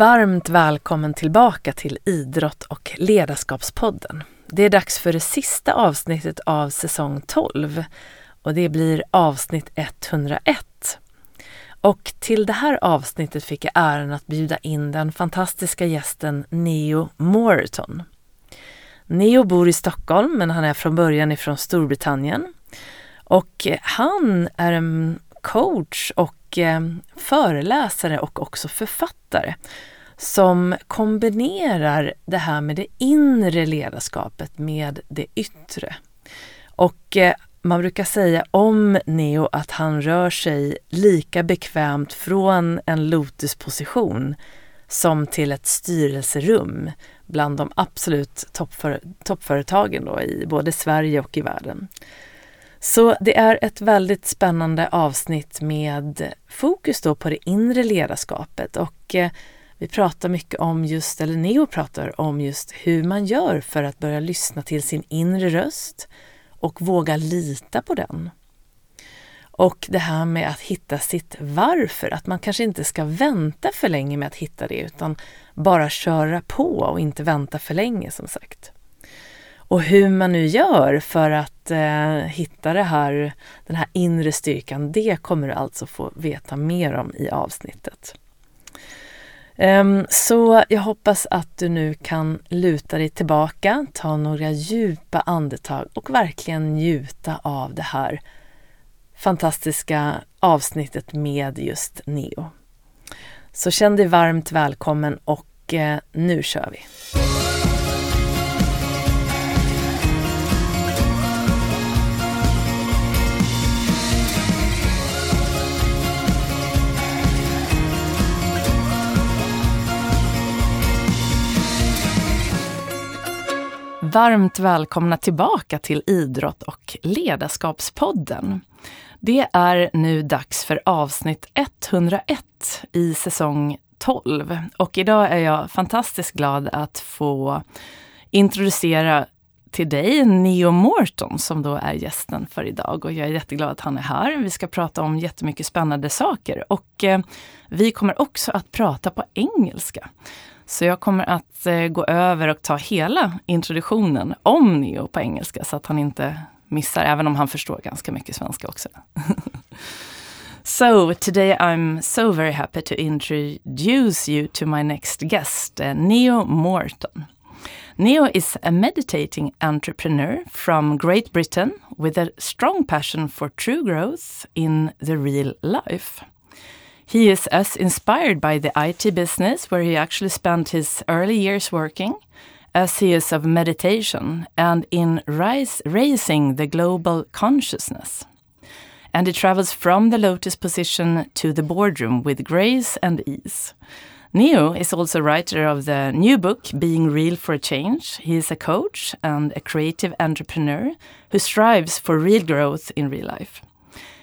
Varmt välkommen tillbaka till Idrott och ledarskapspodden. Det är dags för det sista avsnittet av säsong 12 och det blir avsnitt 101. Och till det här avsnittet fick jag äran att bjuda in den fantastiska gästen Neo Moreton. Neo bor i Stockholm men han är från början ifrån Storbritannien. Och han är en coach och eh, föreläsare och också författare som kombinerar det här med det inre ledarskapet med det yttre. Och eh, man brukar säga om Neo att han rör sig lika bekvämt från en lotusposition som till ett styrelserum bland de absolut toppför, toppföretagen då i både Sverige och i världen. Så det är ett väldigt spännande avsnitt med fokus då på det inre ledarskapet och eh, vi pratar mycket om just, eller Neo pratar om just hur man gör för att börja lyssna till sin inre röst och våga lita på den. Och det här med att hitta sitt varför, att man kanske inte ska vänta för länge med att hitta det utan bara köra på och inte vänta för länge som sagt. Och hur man nu gör för att eh, hitta det här, den här inre styrkan, det kommer du alltså få veta mer om i avsnittet. Ehm, så jag hoppas att du nu kan luta dig tillbaka, ta några djupa andetag och verkligen njuta av det här fantastiska avsnittet med just Neo. Så känn dig varmt välkommen och eh, nu kör vi! Varmt välkomna tillbaka till Idrott och ledarskapspodden. Det är nu dags för avsnitt 101 i säsong 12. Och idag är jag fantastiskt glad att få introducera till dig Neo Morton som då är gästen för idag. Och jag är jätteglad att han är här. Vi ska prata om jättemycket spännande saker. Och eh, vi kommer också att prata på engelska. Så jag kommer att eh, gå över och ta hela introduktionen om Neo på engelska så att han inte missar, även om han förstår ganska mycket svenska också. so today I'm so very happy to introduce you to my next guest, eh, Neo Morton. Neo is a meditating entrepreneur from Great Britain with a strong passion for true growth in the real life. He is as inspired by the IT business, where he actually spent his early years working, as he is of meditation and in rise, raising the global consciousness. And he travels from the lotus position to the boardroom with grace and ease. Neo is also writer of the new book, Being Real for a Change. He is a coach and a creative entrepreneur who strives for real growth in real life.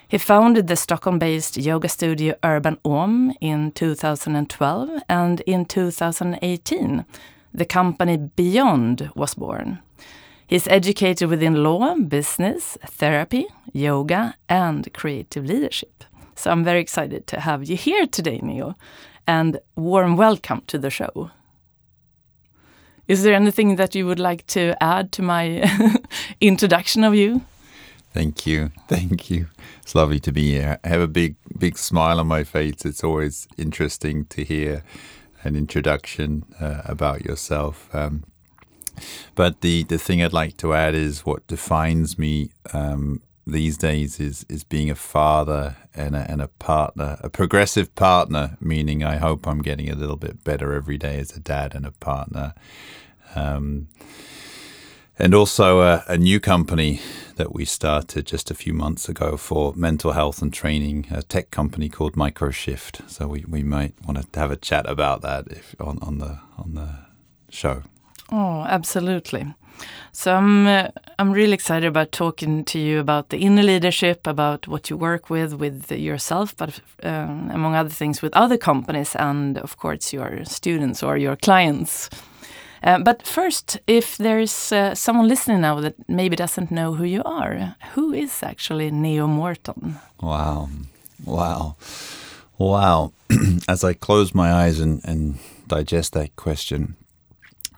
He founded the Stockholm based yoga studio Urban Om in 2012, and in 2018, the company Beyond was born. He's educated within law, business, therapy, yoga, and creative leadership. So I'm very excited to have you here today, Neo, and warm welcome to the show. Is there anything that you would like to add to my introduction of you? Thank you. Thank you. It's lovely to be here. I have a big, big smile on my face. It's always interesting to hear an introduction uh, about yourself. Um, but the, the thing I'd like to add is what defines me um, these days is is being a father and a, and a partner, a progressive partner, meaning I hope I'm getting a little bit better every day as a dad and a partner. Um, and also a, a, new company that we started just a few months ago for mental health and training, a tech company called Microshift. So we, we might want to have a chat about that if on, on the on the show. Oh, absolutely. So I'm uh, I'm really excited about talking to you about the inner leadership, about what you work with with yourself, but um, among other things with other companies and of course your students or your clients. Uh, but first, if there's uh, someone listening now that maybe doesn't know who you are, who is actually Neo Morton? Wow. Wow. Wow. As I close my eyes and, and digest that question,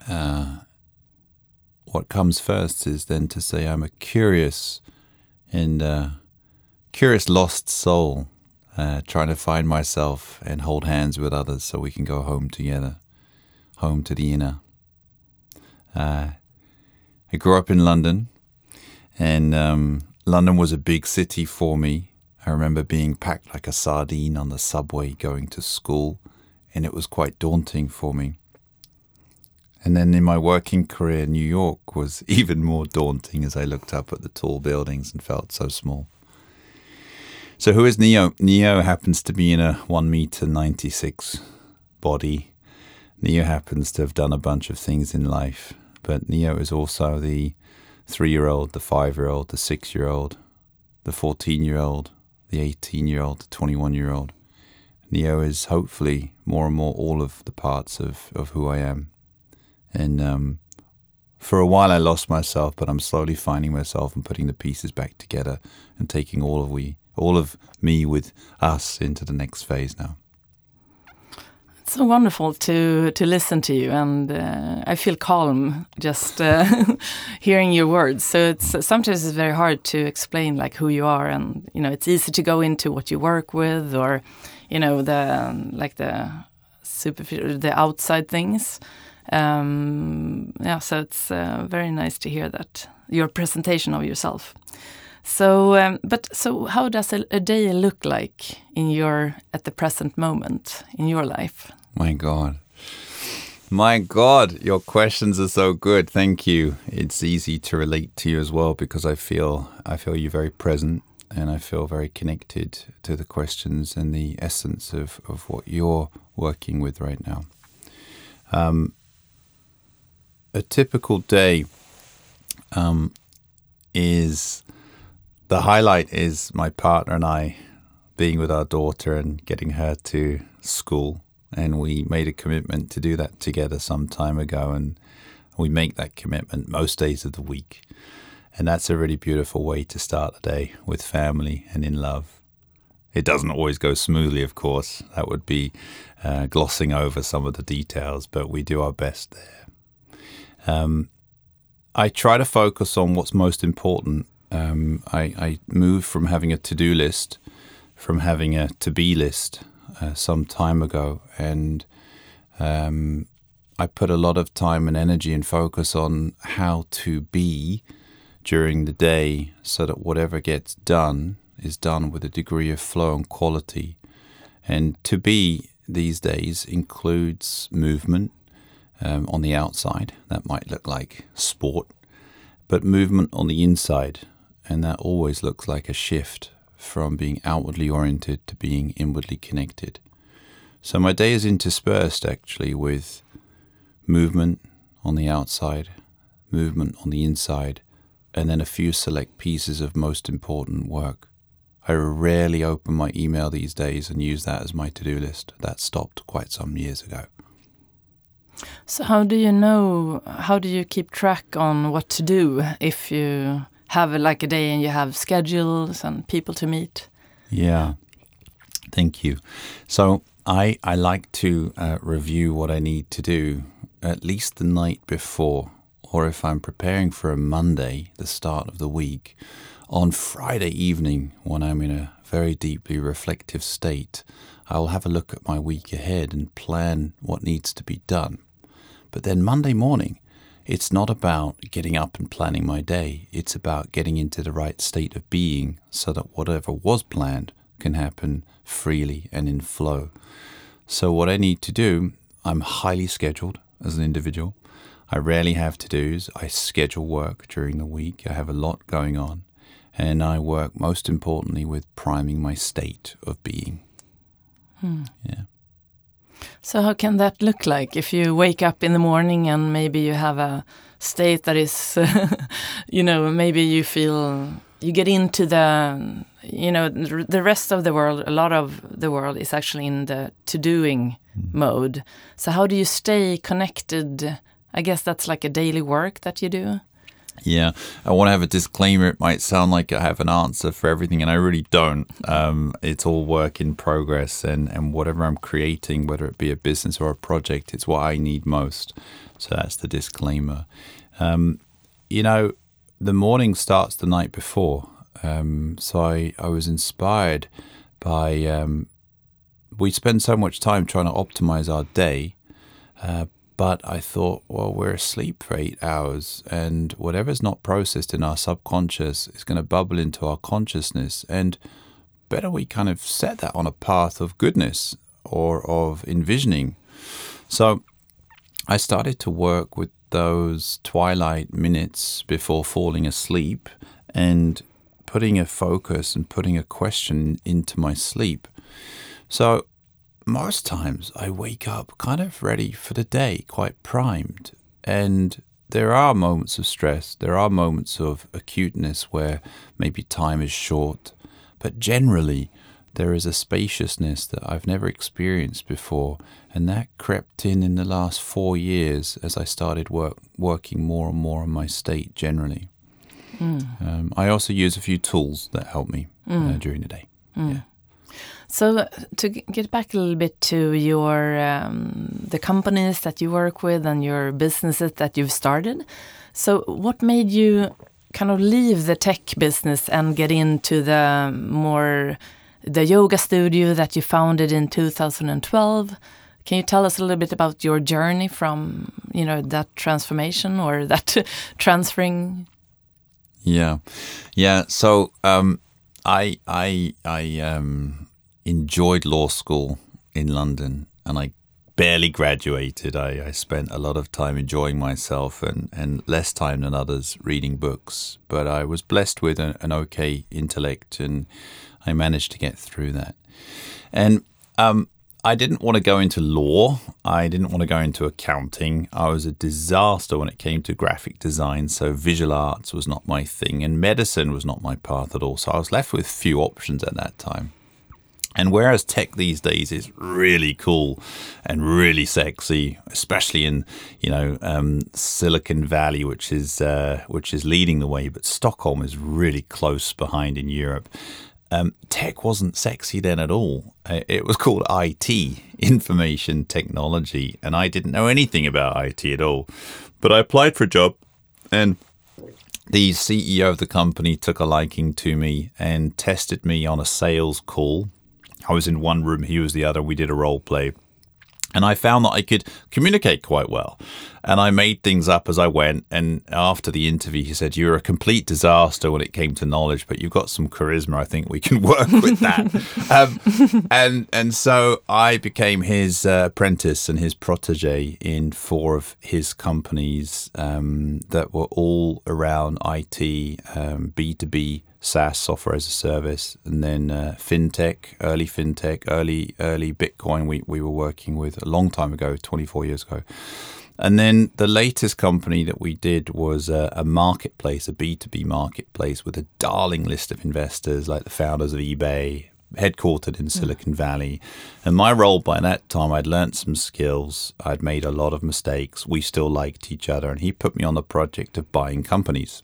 uh, what comes first is then to say I'm a curious and uh, curious lost soul, uh, trying to find myself and hold hands with others so we can go home together, home to the inner. Uh, I grew up in London, and um, London was a big city for me. I remember being packed like a sardine on the subway going to school, and it was quite daunting for me. And then in my working career, New York was even more daunting as I looked up at the tall buildings and felt so small. So, who is Neo? Neo happens to be in a 1 meter 96 body. Neo happens to have done a bunch of things in life, but Neo is also the three year old, the five year old, the six year old, the 14 year old, the 18 year old, the 21 year old. Neo is hopefully more and more all of the parts of, of who I am. And um, for a while, I lost myself, but I'm slowly finding myself and putting the pieces back together and taking all of we, all of me with us into the next phase now. It's so wonderful to to listen to you, and uh, I feel calm just uh, hearing your words. So it's sometimes it's very hard to explain like who you are, and you know it's easy to go into what you work with, or you know the like the superficial, the outside things. Um, yeah, so it's uh, very nice to hear that your presentation of yourself. So, um, but so how does a, a, day look like in your at the present moment in your life? My God, my God, your questions are so good. Thank you. It's easy to relate to you as well because I feel I feel you very present and I feel very connected to the questions and the essence of of what you're working with right now. Um, a typical day um, is the highlight is my partner and I being with our daughter and getting her to school. And we made a commitment to do that together some time ago. And we make that commitment most days of the week. And that's a really beautiful way to start the day with family and in love. It doesn't always go smoothly, of course. That would be uh, glossing over some of the details, but we do our best there. Um, I try to focus on what's most important. Um, I, I moved from having a to do list, from having a to be list uh, some time ago, and um, I put a lot of time and energy and focus on how to be during the day so that whatever gets done is done with a degree of flow and quality. And to be these days includes movement, um, on the outside. That might look like sport, but movement on the inside. And that always looks like a shift from being outwardly oriented to being inwardly connected. So my day is interspersed actually with movement on the outside, movement on the inside, and then a few select pieces of most important work. I rarely open my email these days and use that as my to do list. That stopped quite some years ago. So how do you know? How do you keep track on what to do if you have like a day and you have schedules and people to meet? Yeah, thank you. So I I like to uh, review what I need to do at least the night before, or if I'm preparing for a Monday, the start of the week, on Friday evening when I'm in a very deeply reflective state. I'll have a look at my week ahead and plan what needs to be done. But then Monday morning, it's not about getting up and planning my day. It's about getting into the right state of being so that whatever was planned can happen freely and in flow. So, what I need to do, I'm highly scheduled as an individual. I rarely have to dos. I schedule work during the week. I have a lot going on. And I work most importantly with priming my state of being. Hmm. Yeah. So how can that look like if you wake up in the morning and maybe you have a state that is, you know, maybe you feel you get into the, you know, the rest of the world. A lot of the world is actually in the to doing mm. mode. So how do you stay connected? I guess that's like a daily work that you do. Yeah, I want to have a disclaimer. It might sound like I have an answer for everything, and I really don't. Um, it's all work in progress, and, and whatever I'm creating, whether it be a business or a project, it's what I need most. So that's the disclaimer. Um, you know, the morning starts the night before. Um, so I, I was inspired by, um, we spend so much time trying to optimize our day. Uh, but I thought, well, we're asleep for eight hours, and whatever's not processed in our subconscious is going to bubble into our consciousness. And better we kind of set that on a path of goodness or of envisioning. So I started to work with those twilight minutes before falling asleep and putting a focus and putting a question into my sleep. So most times I wake up kind of ready for the day, quite primed. And there are moments of stress, there are moments of acuteness where maybe time is short, but generally there is a spaciousness that I've never experienced before, and that crept in in the last four years as I started work, working more and more on my state generally. Mm. Um, I also use a few tools that help me mm. uh, during the day. Mm. Yeah. So to get back a little bit to your um, the companies that you work with and your businesses that you've started. So what made you kind of leave the tech business and get into the more the yoga studio that you founded in 2012? Can you tell us a little bit about your journey from you know that transformation or that transferring? Yeah, yeah. So um, I I I um, enjoyed law school in London and I barely graduated. I, I, spent a lot of time enjoying myself and, and less time than others reading books. But I was blessed with an, an okay intellect and I managed to get through that. And um, I didn't want to go into law. I didn't want to go into accounting. I was a disaster when it came to graphic design, so visual arts was not my thing, and medicine was not my path at all. So I was left with few options at that time. And whereas tech these days is really cool and really sexy, especially in you know um, Silicon Valley, which is uh, which is leading the way, but Stockholm is really close behind in Europe. Um, tech wasn't sexy then at all. Uh, it was called IT, information technology, and I didn't know anything about IT at all. But I applied for a job, and the CEO of the company took a liking to me and tested me on a sales call I was in one room, he was the other. We did a role play. And I found that I could communicate quite well. And I made things up as I went. And after the interview, he said, You're a complete disaster when it came to knowledge, but you've got some charisma. I think we can work with that. um, and, and so I became his uh, apprentice and his protege in four of his companies um, that were all around IT, um, B2B SaaS software as a service, and then uh, fintech, early fintech, early early Bitcoin. We we were working with a long time ago, 24 years ago. And then the latest company that we did was a, a marketplace, a B2B marketplace with a darling list of investors like the founders of eBay, headquartered in Silicon Valley. And my role by that time, I'd learned some skills. I'd made a lot of mistakes. We still liked each other. And he put me on the project of buying companies.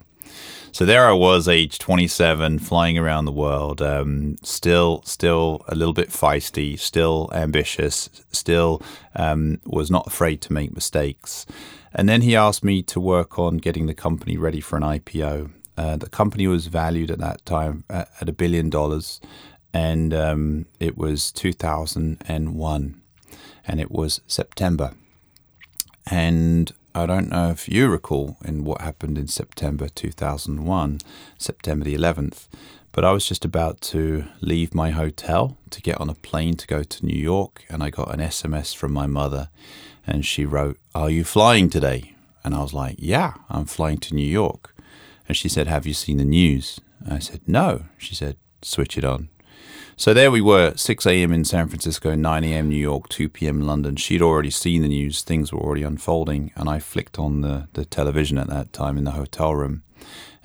So there I was, age 27, flying around the world, um, still, still a little bit feisty, still ambitious, still um, was not afraid to make mistakes. And then he asked me to work on getting the company ready for an IPO. Uh, the company was valued at that time at, a billion dollars, and um, it was 2001, and it was September. And I don't know if you recall in what happened in September 2001, September the 11th, but I was just about to leave my hotel to get on a plane to go to New York, and I got an SMS from my mother, and she wrote, Are you flying today? And I was like, Yeah, I'm flying to New York. And she said, Have you seen the news? And I said, No. She said, Switch it on. So there we were, 6 a.m. in San Francisco, 9 a.m. New York, 2 p.m. London. She'd already seen the news, things were already unfolding, and I flicked on the, the television at that time in the hotel room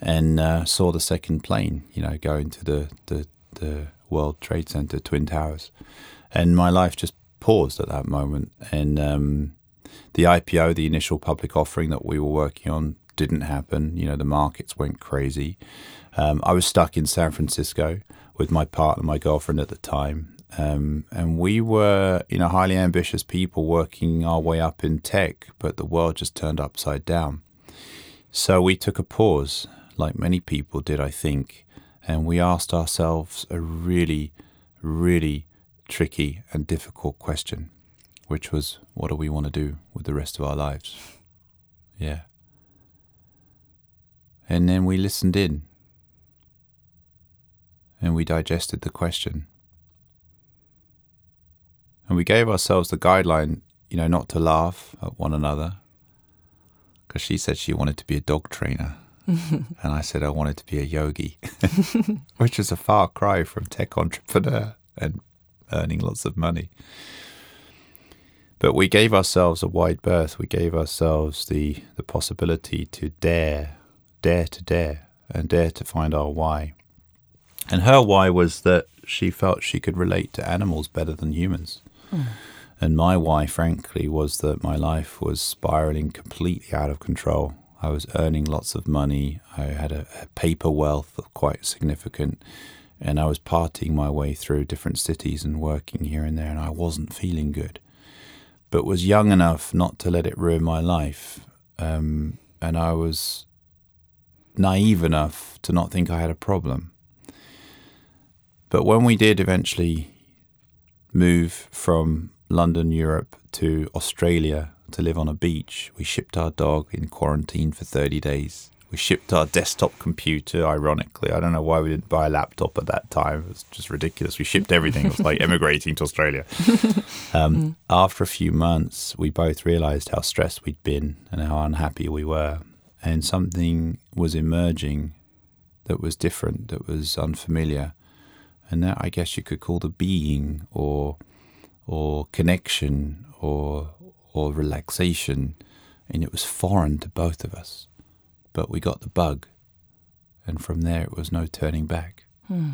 and uh, saw the second plane, you know, go into the, the, the World Trade Center, Twin Towers. And my life just paused at that moment. And um, the IPO, the initial public offering that we were working on, didn't happen. You know, the markets went crazy. Um, I was stuck in San Francisco with my partner, my girlfriend at the time. Um, and we were, you know, highly ambitious people working our way up in tech, but the world just turned upside down. So we took a pause, like many people did, I think, and we asked ourselves a really, really tricky and difficult question, which was, what do we want to do with the rest of our lives? Yeah. And then we listened in and we digested the question. And we gave ourselves the guideline, you know, not to laugh at one another. Because she said she wanted to be a dog trainer. and I said I wanted to be a yogi, which is a far cry from tech entrepreneur and earning lots of money. But we gave ourselves a wide berth. We gave ourselves the, the possibility to dare, dare to dare, and dare to find our why. And her why was that she felt she could relate to animals better than humans. Mm. And my why, frankly, was that my life was spiraling completely out of control. I was earning lots of money. I had a, a paper wealth of quite significant. And I was partying my way through different cities and working here and there, and I wasn't feeling good. But was young enough not to let it ruin my life. Um, and I was naive enough to not think I had a problem. But when we did eventually move from London, Europe to Australia to live on a beach, we shipped our dog in quarantine for 30 days. We shipped our desktop computer, ironically. I don't know why we didn't buy a laptop at that time. It was just ridiculous. We shipped everything. It was like emigrating to Australia. Um, mm. After a few months, we both realized how stressed we'd been and how unhappy we were. And something was emerging that was different, that was unfamiliar and that I guess you could call the being or or connection or or relaxation, and it was foreign to both of us. But we got the bug, and from there it was no turning back. Hmm.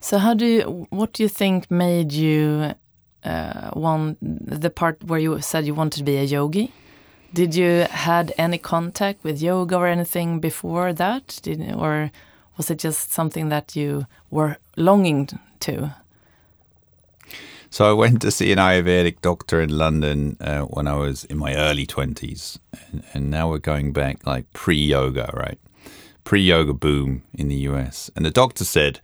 So, how do you? What do you think made you uh, want the part where you said you wanted to be a yogi? Did you had any contact with yoga or anything before that? Did or was it just something that you were longing to? So I went to see an Ayurvedic doctor in London uh, when I was in my early 20s. And, and now we're going back like pre yoga, right? Pre yoga boom in the US. And the doctor said,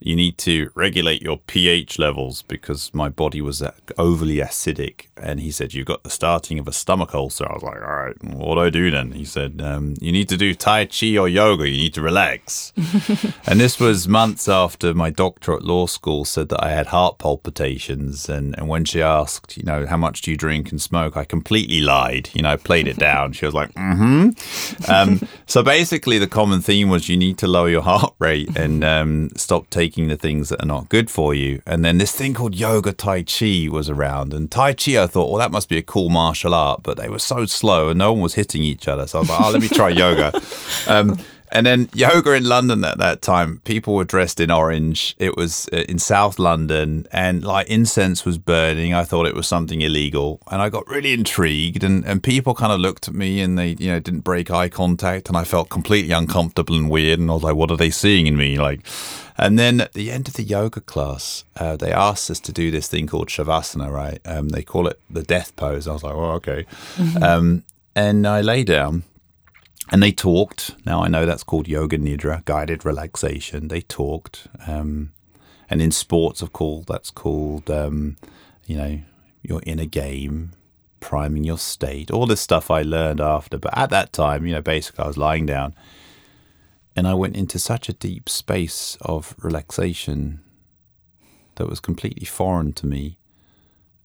you need to regulate your pH levels because my body was overly acidic. And he said, You've got the starting of a stomach ulcer. I was like, All right, what do I do then? He said, um, You need to do Tai Chi or yoga. You need to relax. and this was months after my doctor at law school said that I had heart palpitations. And, and when she asked, You know, how much do you drink and smoke? I completely lied. You know, I played it down. She was like, Mm hmm. Um, so basically, the common theme was you need to lower your heart rate and um, stop taking taking the things that are not good for you. And then this thing called yoga tai chi was around. And tai chi, I thought, well, that must be a cool martial art, but they were so slow and no one was hitting each other. So I was like, oh, let me try yoga. Um, and then yoga in London at that time, people were dressed in orange. It was uh, in South London, and like incense was burning. I thought it was something illegal, and I got really intrigued. And, and people kind of looked at me, and they you know didn't break eye contact, and I felt completely uncomfortable and weird. And I was like, "What are they seeing in me?" Like, and then at the end of the yoga class, uh, they asked us to do this thing called shavasana. Right? Um, they call it the death pose. I was like, "Well, okay." Mm-hmm. Um, and I lay down and they talked. Now I know that's called yoga nidra, guided relaxation. They talked, um, and in sports, of course, that's called um, you know you're in a game, priming your state. All this stuff I learned after, but at that time, you know, basically I was lying down, and I went into such a deep space of relaxation that was completely foreign to me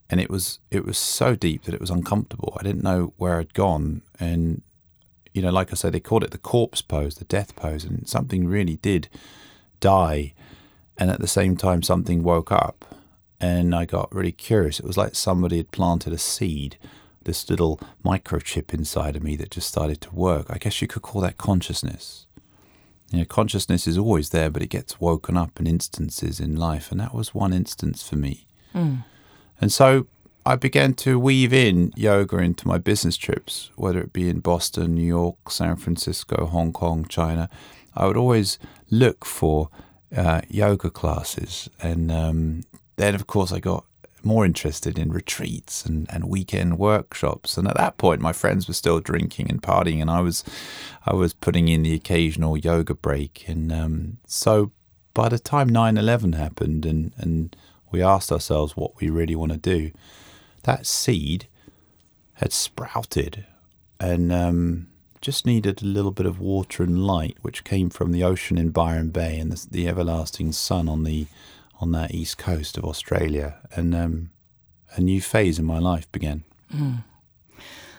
and it was it was so deep that it was uncomfortable. I didn't know where I'd gone, and you know, like I say, they called it the corpse pose, the death pose, and something really did die. And at the same time, something woke up. And I got really curious. It was like somebody had planted a seed, this little microchip inside of me that just started to work. I guess you could call that consciousness. You know, consciousness is always there, but it gets woken up in instances in life. And that was one instance for me. Mm. And so I began to weave in yoga into my business trips, whether it be in Boston, New York, San Francisco, Hong Kong, China. I would always look for uh, yoga classes. And um, then, of course, I got more interested in retreats and, and weekend workshops. And at that point, my friends were still drinking and partying, and I was I was putting in the occasional yoga break. And um, so, by the time 9/11 happened, and and we asked ourselves what we really want to do, that seed had sprouted, and um, just needed a little bit of water and light, which came from the ocean in Byron Bay and the, the everlasting sun on the on that east coast of Australia, and um, a new phase in my life began. Mm.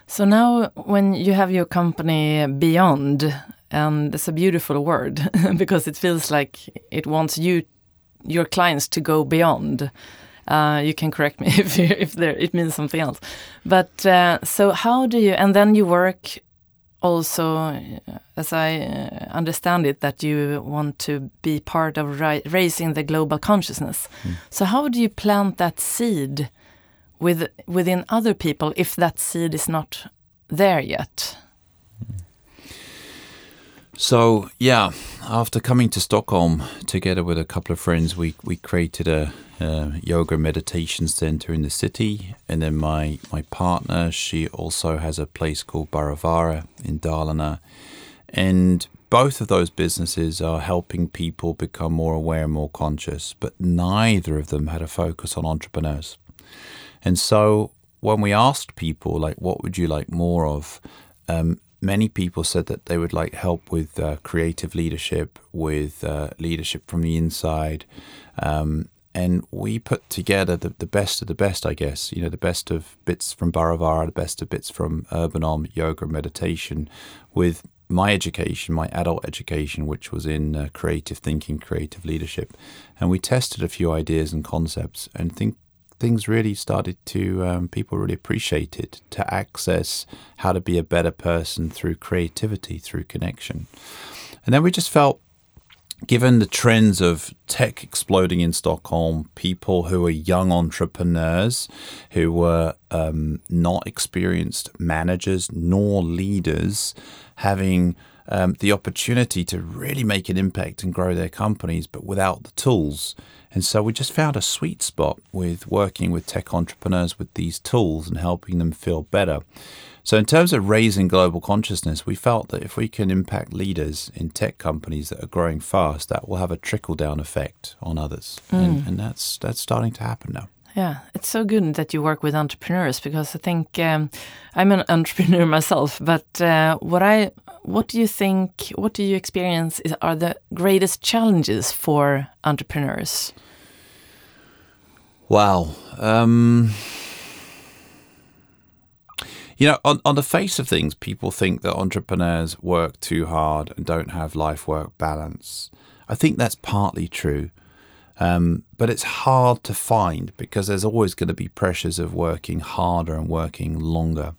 So now, when you have your company Beyond, and it's a beautiful word because it feels like it wants you, your clients, to go beyond. Uh, you can correct me if you, if there, it means something else. But uh, so how do you? And then you work also, uh, as I uh, understand it, that you want to be part of raising the global consciousness. Mm. So how do you plant that seed with within other people if that seed is not there yet? So yeah, after coming to Stockholm together with a couple of friends, we we created a uh, yoga meditation center in the city. And then my, my partner, she also has a place called Baravara in Dalarna. And both of those businesses are helping people become more aware and more conscious, but neither of them had a focus on entrepreneurs. And so when we asked people, like, what would you like more of? Um, many people said that they would like help with uh, creative leadership, with uh, leadership from the inside, um, and we put together the, the best of the best, I guess. You know, the best of bits from Baravara, the best of bits from Urban Om, yoga, meditation, with my education, my adult education, which was in uh, creative thinking, creative leadership, and we tested a few ideas and concepts, and think things really started to um, people really appreciated to access how to be a better person through creativity, through connection, and then we just felt given the trends of tech exploding in Stockholm, people who are young entrepreneurs who were um, not experienced managers nor leaders having um, the opportunity to really make an impact and grow their companies, but without the tools. And so we just found a sweet spot with working with tech entrepreneurs with these tools and helping them feel better. So, in terms of raising global consciousness, we felt that if we can impact leaders in tech companies that are growing fast, that will have a trickle down effect on others, mm. and, and, that's that's starting to happen now. Yeah, it's so good that you work with entrepreneurs because I think um, I'm an entrepreneur myself. But uh, what I, what do you think? What do you experience is, are the greatest challenges for entrepreneurs? Wow. Um, you know, on, on the face of things, people think that entrepreneurs work too hard and don't have life work balance. I think that's partly true. Um, but it's hard to find because there's always going to be pressures of working harder and working longer.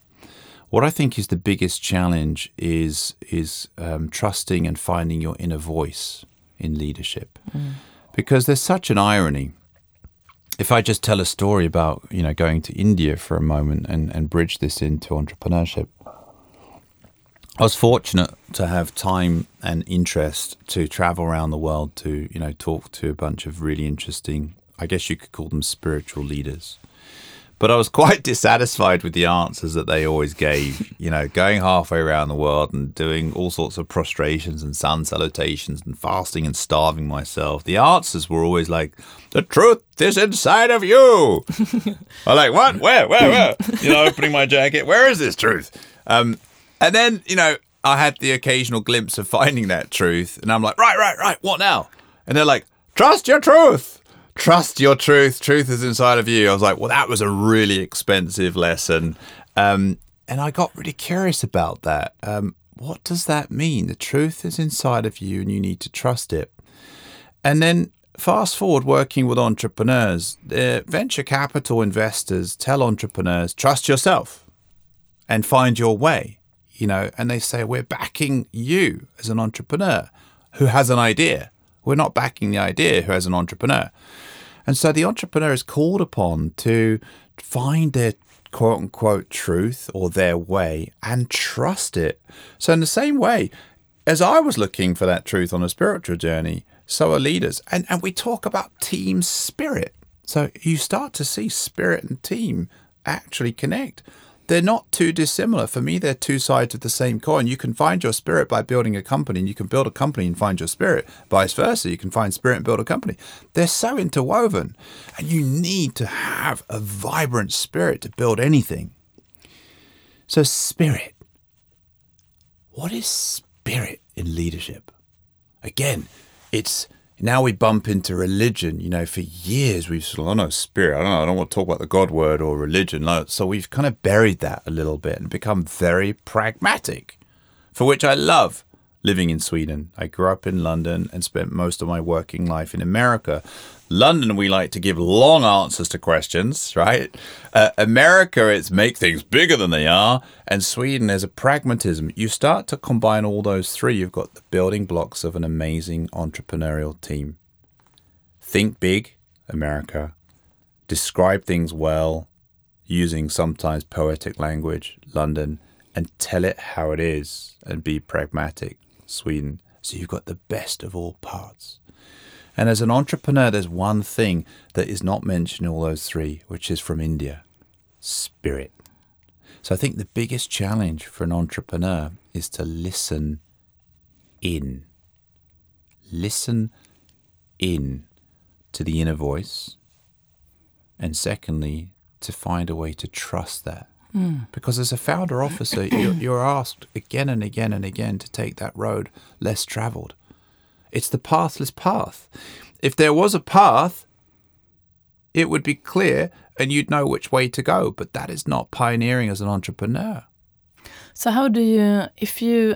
What I think is the biggest challenge is is um, trusting and finding your inner voice in leadership, mm. because there's such an irony if I just tell a story about you know going to India for a moment and, and bridge this into entrepreneurship, I was fortunate to have time and interest to travel around the world to you know talk to a bunch of really interesting, I guess you could call them spiritual leaders, but I was quite dissatisfied with the answers that they always gave. You know, going halfway around the world and doing all sorts of prostrations and sun salutations and fasting and starving myself. The answers were always like, "The truth is inside of you." I'm like, "What? Where? Where? Where?" You know, opening my jacket. Where is this truth? Um, and then you know, I had the occasional glimpse of finding that truth, and I'm like, "Right, right, right. What now?" And they're like, "Trust your truth." trust your truth. Truth is inside of you. I was like, well, that was a really expensive lesson. Um, and I got really curious about that. Um, what does that mean? The truth is inside of you and you need to trust it. And then fast forward working with entrepreneurs, venture capital investors tell entrepreneurs, trust yourself and find your way, you know, and they say, we're backing you as an entrepreneur who has an idea. We're not backing the idea who has an entrepreneur. And so the entrepreneur is called upon to find their quote unquote truth or their way and trust it. So, in the same way, as I was looking for that truth on a spiritual journey, so are leaders. And, and we talk about team spirit. So, you start to see spirit and team actually connect they're not too dissimilar. For me, they're two sides of the same coin. You can find your spirit by building a company, and you can build a company and find your spirit. Vice versa, you can find spirit and build a company. They're so interwoven, and you need to have a vibrant spirit to build anything. So, spirit. What is spirit in leadership? Again, it's now we bump into religion. You know, for years we've sort of, oh no, spirit. I don't know. I don't want to talk about the God word or religion. So we've kind of buried that a little bit and become very pragmatic, for which I love living in Sweden. I grew up in London and spent most of my working life in America. London, we like to give long answers to questions, right? Uh, America, it's make things bigger than they are. And Sweden, there's a pragmatism. You start to combine all those three, you've got the building blocks of an amazing entrepreneurial team. Think big, America. Describe things well, using sometimes poetic language, London, and tell it how it is and be pragmatic, Sweden. So you've got the best of all parts. And as an entrepreneur, there's one thing that is not mentioned in all those three, which is from India spirit. So I think the biggest challenge for an entrepreneur is to listen in. Listen in to the inner voice. And secondly, to find a way to trust that. Mm. Because as a founder officer, you're, you're asked again and again and again to take that road less traveled. It's the pathless path. If there was a path, it would be clear and you'd know which way to go, but that is not pioneering as an entrepreneur. So how do you if you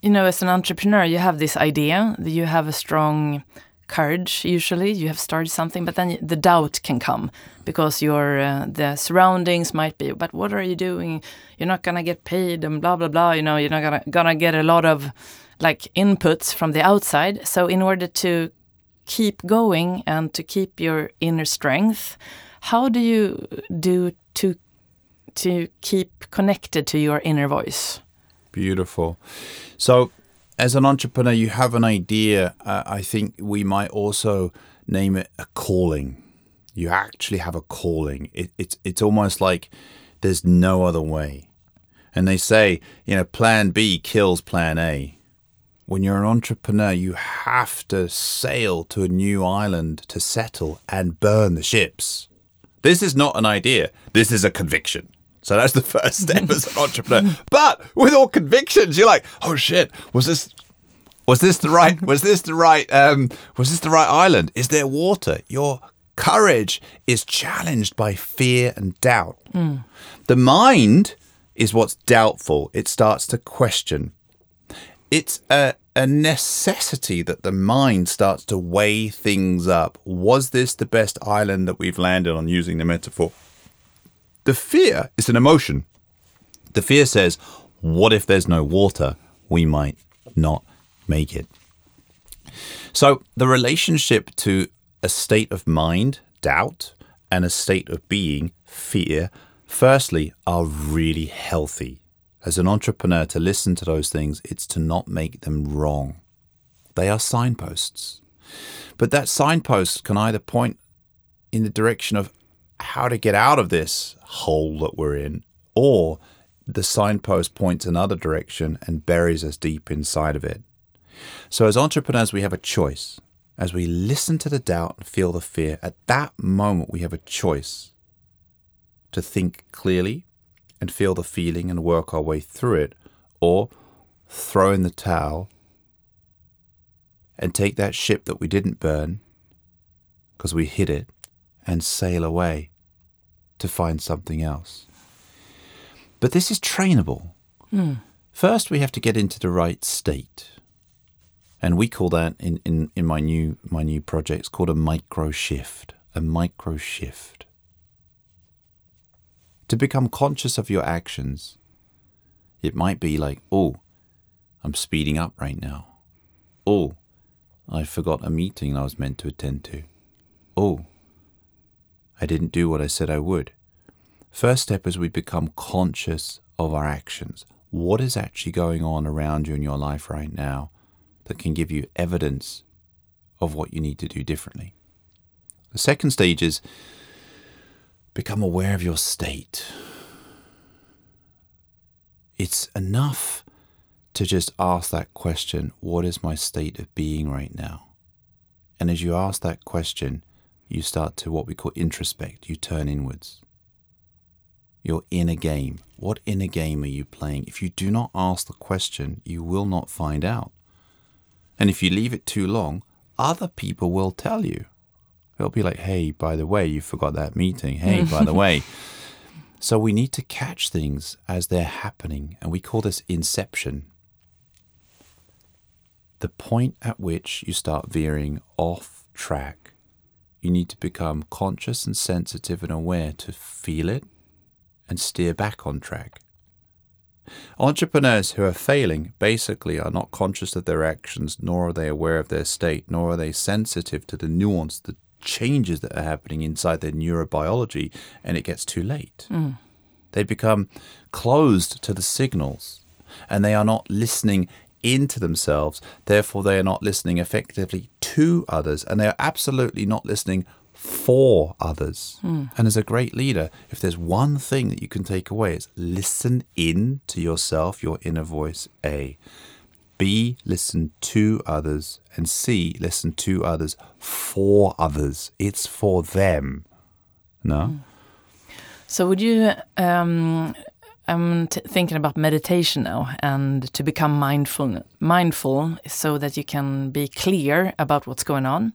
you know as an entrepreneur you have this idea, that you have a strong courage usually you have started something but then the doubt can come because your uh, the surroundings might be but what are you doing you're not going to get paid and blah blah blah you know you're not going to get a lot of like inputs from the outside. So in order to keep going and to keep your inner strength, how do you do to to keep connected to your inner voice? Beautiful. So as an entrepreneur, you have an idea. Uh, I think we might also name it a calling. You actually have a calling. It, it's it's almost like there's no other way. And they say, you know, Plan B kills Plan A when you're an entrepreneur, you have to sail to a new island to settle and burn the ships. This is not an idea, this is a conviction. So that's the first step as an entrepreneur. But with all convictions, you're like, oh shit, was this was this the right was this the right um was this the right island? Is there water? Your courage is challenged by fear and doubt. Mm. The mind is what's doubtful. It starts to question it's a, a necessity that the mind starts to weigh things up. Was this the best island that we've landed on using the metaphor? The fear is an emotion. The fear says, what if there's no water? We might not make it. So the relationship to a state of mind, doubt, and a state of being, fear, firstly, are really healthy as an entrepreneur to listen to those things, it's to not make them wrong. They are signposts. But that signpost can either point in the direction of how to get out of this hole that we're in, or the signpost points another direction and buries us deep inside of it. So, as entrepreneurs, we have a choice. As we listen to the doubt and feel the fear, at that moment, we have a choice to think clearly and feel the feeling and work our way through it, or throw in the towel and take that ship that we didn't burn because we hid it and sail away to find something else. But this is trainable. Mm. First, we have to get into the right state. And we call that in, in, in my new my new project, it's called a micro shift. A micro shift to become conscious of your actions. It might be like, oh, I'm speeding up right now. Oh, I forgot a meeting I was meant to attend to. Oh, I didn't do what I said I would. First step is we become conscious of our actions. What is actually going on around you in your life right now that can give you evidence of what you need to do differently? The second stage is become aware of your state. It's enough to just ask that question what is my state of being right now? And as you ask that question, you start to what we call introspect, you turn inwards. You're in a game. What inner game are you playing? If you do not ask the question, you will not find out. And if you leave it too long, other people will tell you. They'll be like, hey, by the way, you forgot that meeting. Hey, by the way. So we need to catch things as they're happening, and we call this inception. The point at which you start veering off track, you need to become conscious and sensitive and aware to feel it and steer back on track. Entrepreneurs who are failing basically are not conscious of their actions, nor are they aware of their state, nor are they sensitive to the nuance, the changes that are happening inside their neurobiology, and it gets too late. Mm. They become closed to the signals and they are not listening into themselves. Therefore, they are not listening effectively to others and they are absolutely not listening for others. Mm. And as a great leader, if there's one thing that you can take away, it's listen in to yourself, your inner voice, A. B, listen to others. And C, listen to others for others. It's for them. No? Mm. So, would you? Um, I'm thinking about meditation now, and to become mindful, mindful, so that you can be clear about what's going on.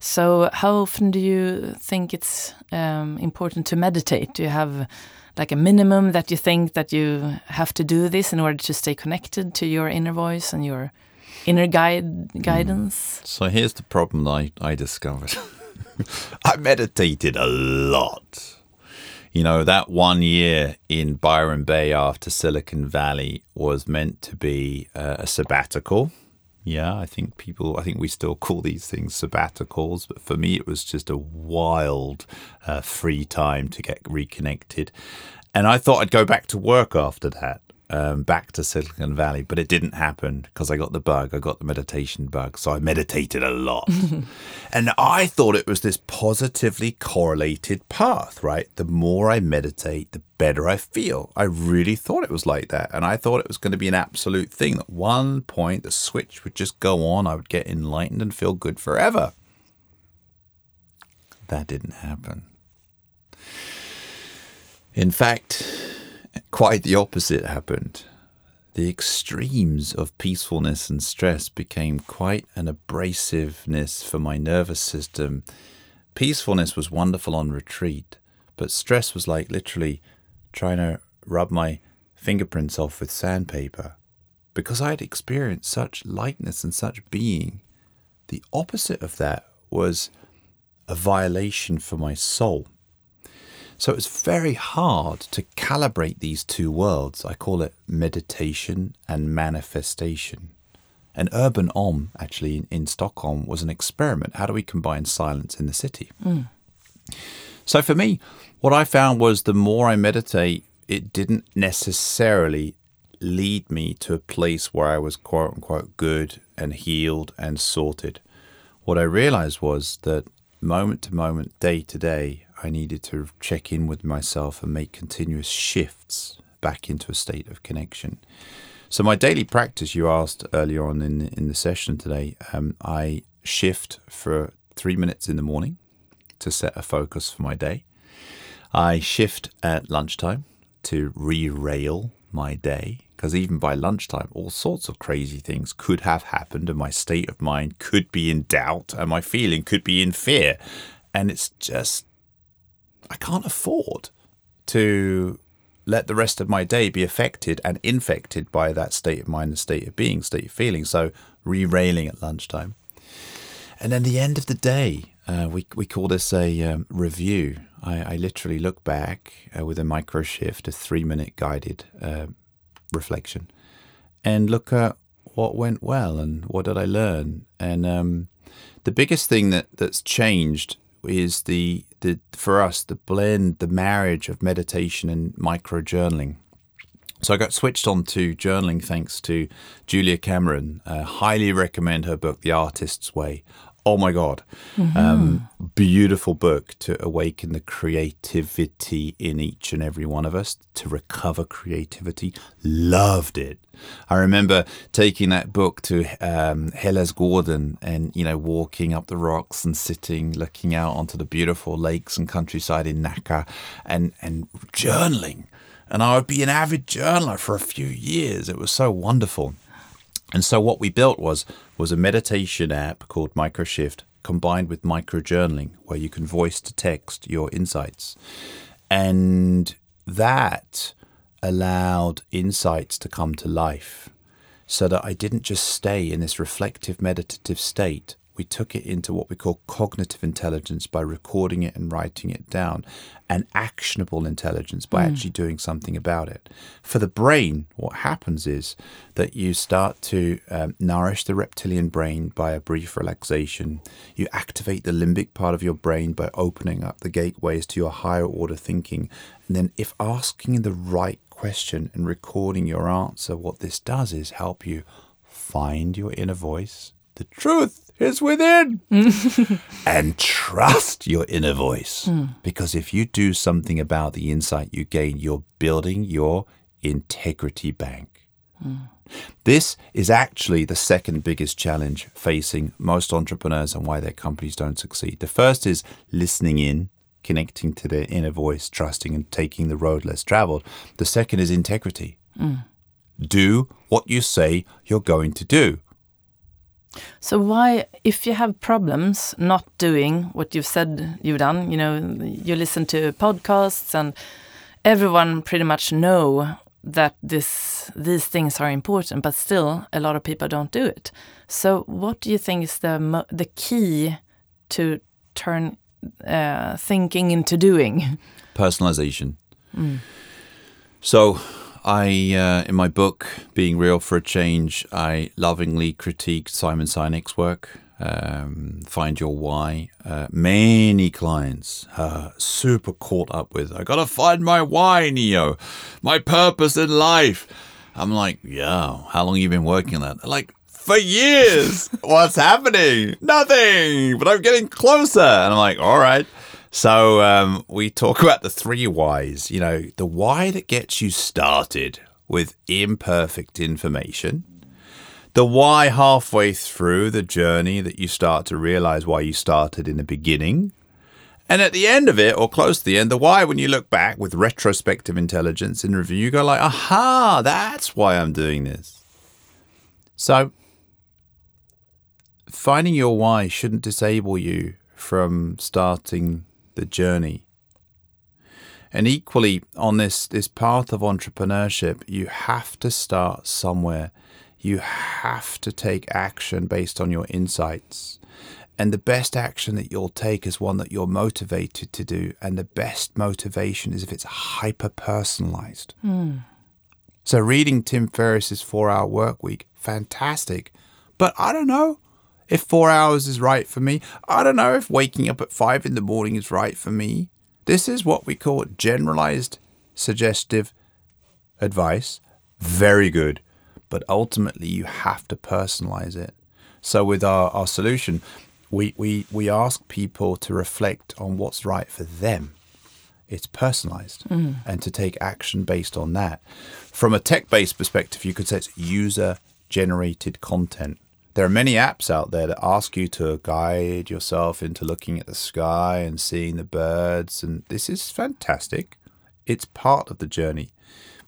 So, how often do you think it's um, important to meditate? Do you have like a minimum that you think that you have to do this in order to stay connected to your inner voice and your inner guide guidance? Mm. So here's the problem I, I discovered. I meditated a lot. You know, that one year in Byron Bay after Silicon Valley was meant to be uh, a sabbatical yeah, I think people, I think we still call these things sabbaticals, but for me, it was just a wild uh, free time to get reconnected. And I thought I'd go back to work after that um, back to Silicon Valley, but it didn't happen because I got the bug. I got the meditation bug. So I meditated a lot. and I thought it was this positively correlated path, right? The more I meditate, the better I feel. I really thought it was like that. And I thought it was going to be an absolute thing. At one point, the switch would just go on. I would get enlightened and feel good forever. That didn't happen. In fact, quite the opposite happened. The extremes of peacefulness and stress became quite an abrasiveness for my nervous system. Peacefulness was wonderful on retreat, but stress was like literally trying to rub my fingerprints off with sandpaper. Because I had experienced such lightness and such being, the opposite of that was a violation for my soul. So it's very hard to calibrate these two worlds. I call it meditation and manifestation. And Urban Om, actually in, in Stockholm, was an experiment. How do we combine silence in the city? Mm. So for me, what I found was the more I meditate, it didn't necessarily lead me to a place where I was quote unquote good and healed and sorted. What I realized was that moment to moment, day to day, I needed to check in with myself and make continuous shifts back into a state of connection. So my daily practice, you asked earlier on in in the session today, um, I shift for three minutes in the morning to set a focus for my day. I shift at lunchtime to re-rail my day because even by lunchtime, all sorts of crazy things could have happened, and my state of mind could be in doubt, and my feeling could be in fear, and it's just I can't afford to let the rest of my day be affected and infected by that state of mind and state of being, state of feeling. So re-railing at lunchtime. And then the end of the day, uh, we, we call this a um, review. I, I, literally look back uh, with a micro shift, a three minute guided uh, reflection, and look at what went well and what did I learn. And um, the biggest thing that, that's changed is the the for us the blend, the marriage of meditation and micro journaling. So I got switched on to journaling thanks to Julia Cameron. Uh, highly recommend her book, The Artist's Way. Oh my God. Um, beautiful book to awaken the creativity in each and every one of us, to recover creativity. Loved it. I remember taking that book to um, Hellasgården and, you know, walking up the rocks and sitting, looking out onto the beautiful lakes and countryside in Nacka and, and journaling. And I would be an avid journaler for a few years. It was so wonderful. And so what we built was was a meditation app called Microshift combined with microjournaling where you can voice to text your insights. And that allowed insights to come to life so that I didn't just stay in this reflective meditative state. We took it into what we call cognitive intelligence by recording it and writing it down, and actionable intelligence by actually doing something about it. For the brain, what happens is that you start to um, nourish the reptilian brain by a brief relaxation. You activate the limbic part of your brain by opening up the gateways to your higher order thinking. And then, if asking the right question and recording your answer, what this does is help you find your inner voice. The truth is within. and trust your inner voice. Hmm. Because if you do something about the insight you gain, you're building your integrity bank. Hmm. This is actually the second biggest challenge facing most entrepreneurs and why their companies don't succeed. The first is listening in, connecting to their inner voice, trusting and taking the road less traveled. The second is integrity. Hmm. Do what you say you're going to do. So why, if you have problems not doing what you've said you've done, you know, you listen to podcasts and everyone pretty much know that this these things are important, but still a lot of people don't do it. So what do you think is the the key to turn uh, thinking into doing? personalization. So, I uh, in my book, Being Real for a Change, I lovingly critiqued Simon Sinek's work. Um, find your why. Uh, many clients uh, super caught up with. I gotta find my why, Neo, my purpose in life. I'm like, yeah. How long you been working on that? They're like, for years. What's happening? Nothing. But I'm getting closer. And I'm like, all right. So um, we talk about the three whys. You know, the why that gets you started with imperfect information. The why halfway through the journey that you start to realize why you started in the beginning. And at the end of it, or close to the end, the why, when you look back with retrospective intelligence in review, you go like, aha, that's why I'm doing this. So finding your why shouldn't disable you from starting the journey. And equally, on this, this path of entrepreneurship, you have to start somewhere. You have to take action based on your insights. And the best action that you'll take is one that you're motivated to do. And the best motivation is if it's hyper personalized. Hmm. So, reading Tim Ferriss's four hour work week, fantastic. But I don't know if four hours is right for me. I don't know if waking up at five in the morning is right for me. This is what we call generalized suggestive advice. Very good. But ultimately, you have to personalize it. So, with our, our solution, we, we, we ask people to reflect on what's right for them. It's personalized mm. and to take action based on that. From a tech based perspective, you could say it's user generated content. There are many apps out there that ask you to guide yourself into looking at the sky and seeing the birds, and this is fantastic. It's part of the journey.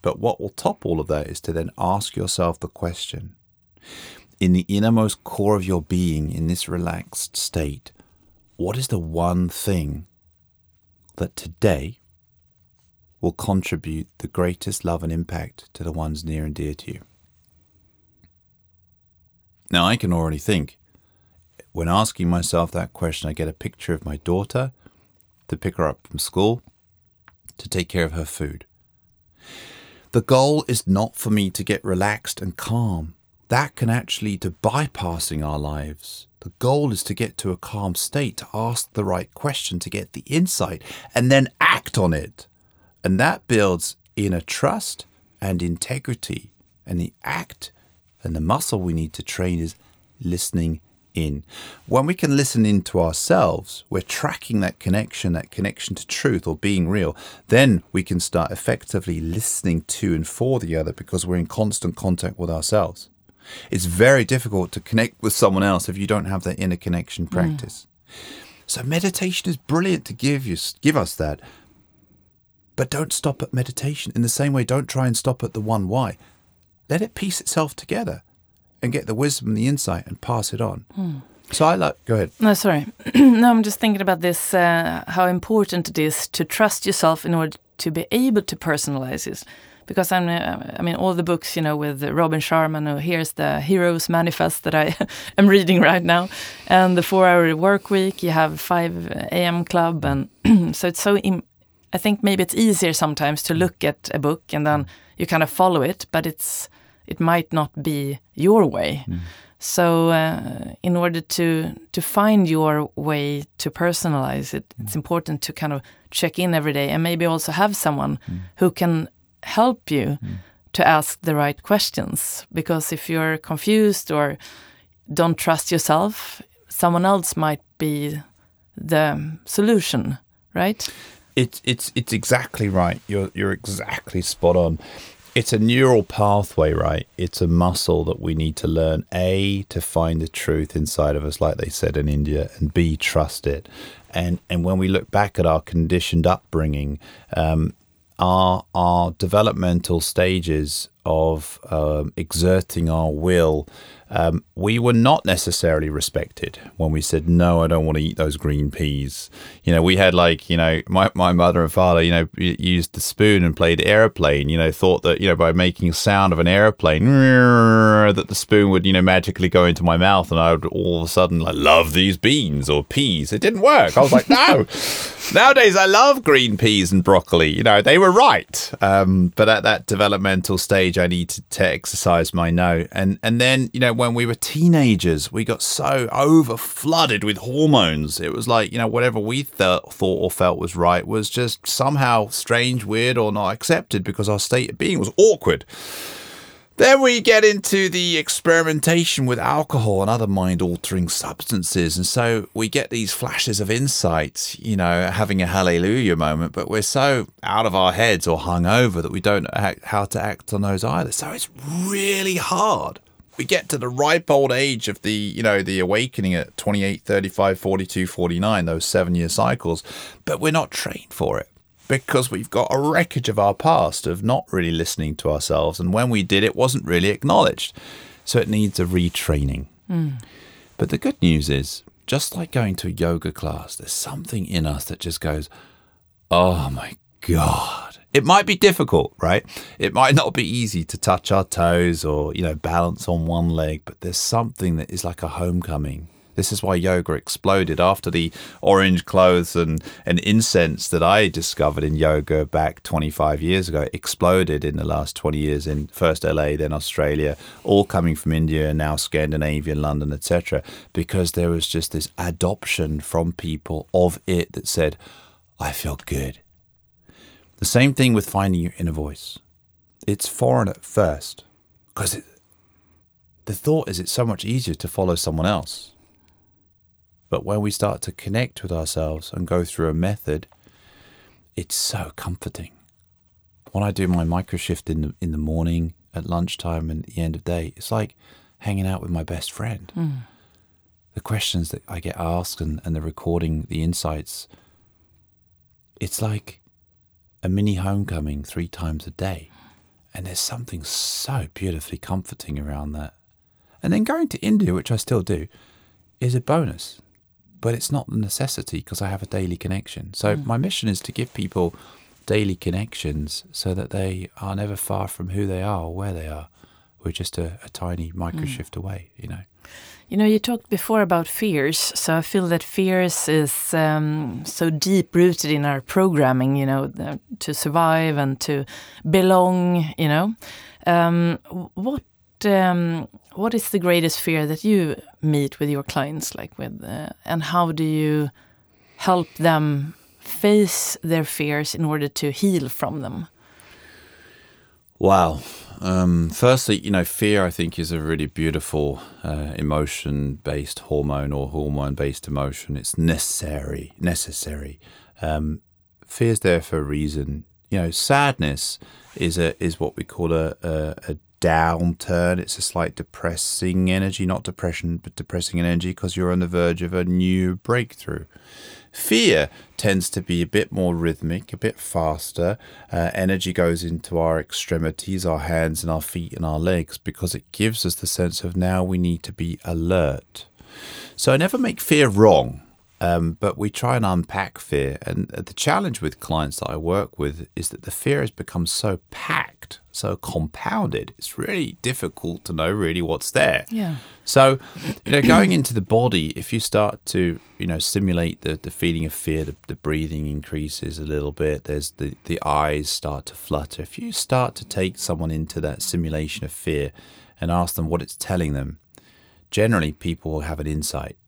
But what will top all of that is to then ask yourself the question in the innermost core of your being, in this relaxed state, what is the one thing that today will contribute the greatest love and impact to the ones near and dear to you? Now, I can already think when asking myself that question, I get a picture of my daughter to pick her up from school, to take care of her food. The goal is not for me to get relaxed and calm. that can actually to bypassing our lives. The goal is to get to a calm state, to ask the right question, to get the insight, and then act on it. And that builds inner trust and integrity. And the act and the muscle we need to train is listening in. When we can listen in to ourselves, we're tracking that connection, that connection to truth or being real. Then we can start effectively listening to and for the other because we're in constant contact with ourselves. It's very difficult to connect with someone else if you don't have that inner connection practice. Mm. So meditation is brilliant to give you give us that. But don't stop at meditation. In the same way, don't try and stop at the one why. Let it piece itself together and get the wisdom and the insight and pass it on. Hmm. So I like, go ahead. No, sorry. no, I'm just thinking about this uh, how important it is to trust yourself in order to be able to personalize this. Because I'm, uh, I mean, all the books, you know, with Robin Sharma, or here's the Heroes Manifest that I am reading right now, and the four-hour work week. You have 5 a.m. club, and so it's so. I think maybe it's easier sometimes to look at a book and then you kind of follow it, but it's it might not be your way. Mm. So, uh, in order to to find your way to personalize it, mm. it's important to kind of check in every day and maybe also have someone mm. who can help you mm. to ask the right questions. Because if you're confused or don't trust yourself, someone else might be the solution, right? It's it's it's exactly right. You're you're exactly spot on it's a neural pathway, right? It's a muscle that we need to learn A to find the truth inside of us, like they said in India, and B trust it. And and when we look back at our conditioned upbringing, um, our our developmental stages of um, exerting our will um, we were not necessarily respected when we said, no, I don't want to eat those green peas. You know, we had like, you know, my, my mother and father, you know, used the spoon and played airplane, you know, thought that, you know, by making sound of an airplane, that the spoon would, you know, magically go into my mouth and I would all of a sudden like love these beans or peas. It didn't work. I was like, no. Nowadays, I love green peas and broccoli. You know, they were right. Um, but at that developmental stage, I needed to, exercise my no. And, and then, you know, when we were teenagers, we got so over flooded with hormones. It was like, you know, whatever we th- thought or felt was right was just somehow strange, weird, or not accepted because our state of being was awkward. Then we get into the experimentation with alcohol and other mind altering substances. And so we get these flashes of insight, you know, having a hallelujah moment, but we're so out of our heads or hung over that we don't know how to act on those either. So it's really hard we get to the ripe old age of the you know the awakening at 28 35 42 49 those seven year cycles. But we're not trained for it because we've got a wreckage of our past of not really listening to ourselves. And when we did it wasn't really acknowledged. So it needs a retraining. Mm. but the good news is just like going to a yoga class there's something in us that just goes oh my god it might be difficult, right? It might not be easy to touch our toes or, you know, balance on one leg, but there's something that is like a homecoming. This is why yoga exploded after the orange clothes and, and incense that I discovered in yoga back 25 years ago exploded in the last 20 years in first LA, then Australia, all coming from India now Scandinavia, London, etc. Because there was just this adoption from people of it that said, I feel good. The same thing with finding your inner voice. It's foreign at first because the thought is it's so much easier to follow someone else. But when we start to connect with ourselves and go through a method, it's so comforting. When I do my micro shift in the, in the morning, at lunchtime, and at the end of the day, it's like hanging out with my best friend. Mm. The questions that I get asked and, and the recording, the insights, it's like a mini homecoming three times a day. And there's something so beautifully comforting around that. And then going to India, which I still do, is a bonus. But it's not the necessity because I have a daily connection. So mm. my mission is to give people daily connections so that they are never far from who they are or where they are. We're just a, a tiny micro mm. shift away, you know. You know, you talked before about fears, so I feel that fears is um, so deep rooted in our programming. You know, to survive and to belong. You know, um, what um, what is the greatest fear that you meet with your clients, like with, uh, and how do you help them face their fears in order to heal from them? Wow. Um, firstly, you know, fear I think is a really beautiful uh, emotion-based hormone or hormone-based emotion. It's necessary. Necessary. Um, fear's there for a reason. You know, sadness is a is what we call a, a, a downturn. It's a slight depressing energy, not depression, but depressing energy because you're on the verge of a new breakthrough. Fear tends to be a bit more rhythmic, a bit faster. Uh, energy goes into our extremities, our hands and our feet and our legs because it gives us the sense of now we need to be alert. So I never make fear wrong. Um, but we try and unpack fear. And the challenge with clients that I work with is that the fear has become so packed, so compounded. It's really difficult to know really what's there. Yeah. So, you know, going into the body, if you start to, you know, simulate the, the feeling of fear, the, the breathing increases a little bit. There's the, the eyes start to flutter. If you start to take someone into that simulation of fear and ask them what it's telling them, generally people will have an insight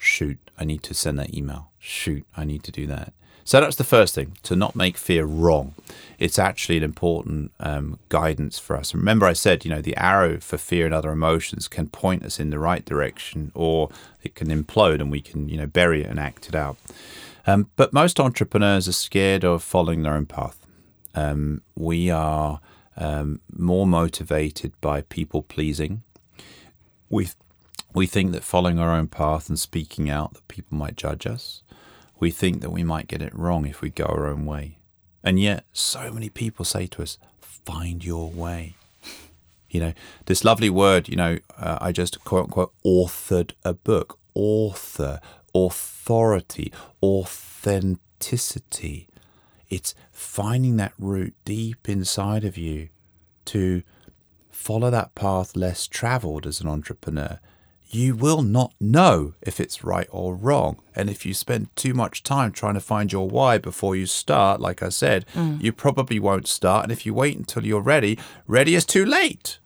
shoot, I need to send that email. Shoot, I need to do that. So that's the first thing to not make fear wrong. It's actually an important um, guidance for us. Remember, I said, you know, the arrow for fear and other emotions can point us in the right direction, or it can implode and we can, you know, bury it and act it out. Um, but most entrepreneurs are scared of following their own path. Um, we are um, more motivated by people pleasing. We we think that following our own path and speaking out that people might judge us. We think that we might get it wrong if we go our own way. And yet, so many people say to us, find your way. You know, this lovely word, you know, uh, I just quote unquote authored a book. Author, authority, authenticity. It's finding that route deep inside of you to follow that path less traveled as an entrepreneur you will not know if it's right or wrong. And if you spend too much time trying to find your why before you start, like I said, mm. you probably won't start. And if you wait until you're ready, ready is too late.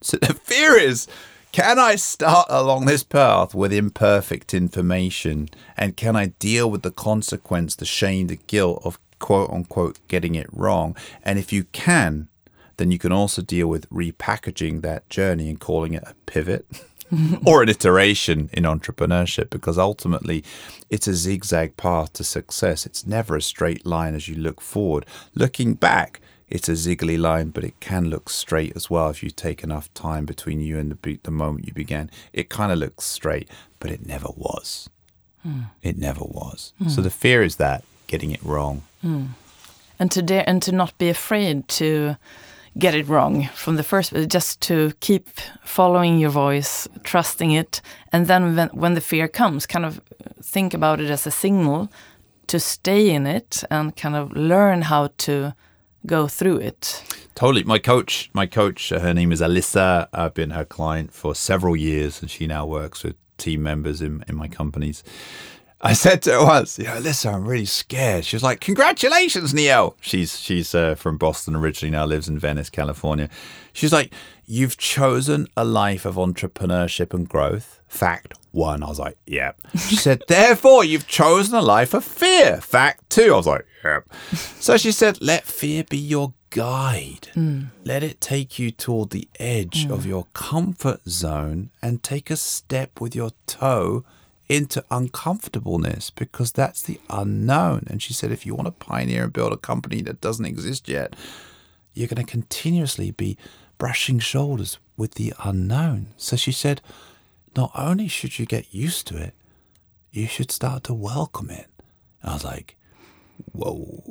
So the fear is can I start along this path with imperfect information? And can I deal with the consequence, the shame, the guilt of quote unquote getting it wrong? And if you can, then you can also deal with repackaging that journey and calling it a pivot. or an iteration in entrepreneurship because ultimately it's a zigzag path to success. It's never a straight line as you look forward. Looking back, it's a ziggly line, but it can look straight as well if you take enough time between you and the, the moment you began. It kind of looks straight, but it never was. Hmm. It never was. Hmm. So the fear is that getting it wrong. Hmm. And to dare and to not be afraid to get it wrong from the first just to keep following your voice trusting it. And then when, when the fear comes kind of think about it as a signal to stay in it and kind of learn how to go through it. Totally. My coach my coach uh, her name is alyssa. I've been her client for several years and she now works with team members in, in my companies I said to her once, you know, listen, I'm really scared. She was like, congratulations, Neil. She's she's uh, from Boston originally, now lives in Venice, California. She's like, you've chosen a life of entrepreneurship and growth. Fact one. I was like, yep. She said, therefore, you've chosen a life of fear. Fact two. I was like, yep. So she said, let fear be your guide. Mm. Let it take you toward the edge mm. of your comfort zone and take a step with your toe into uncomfortableness because that's the unknown. And she said, if you want to pioneer and build a company that doesn't exist yet, you're going to continuously be brushing shoulders with the unknown. So she said, not only should you get used to it, you should start to welcome it. I was like, whoa,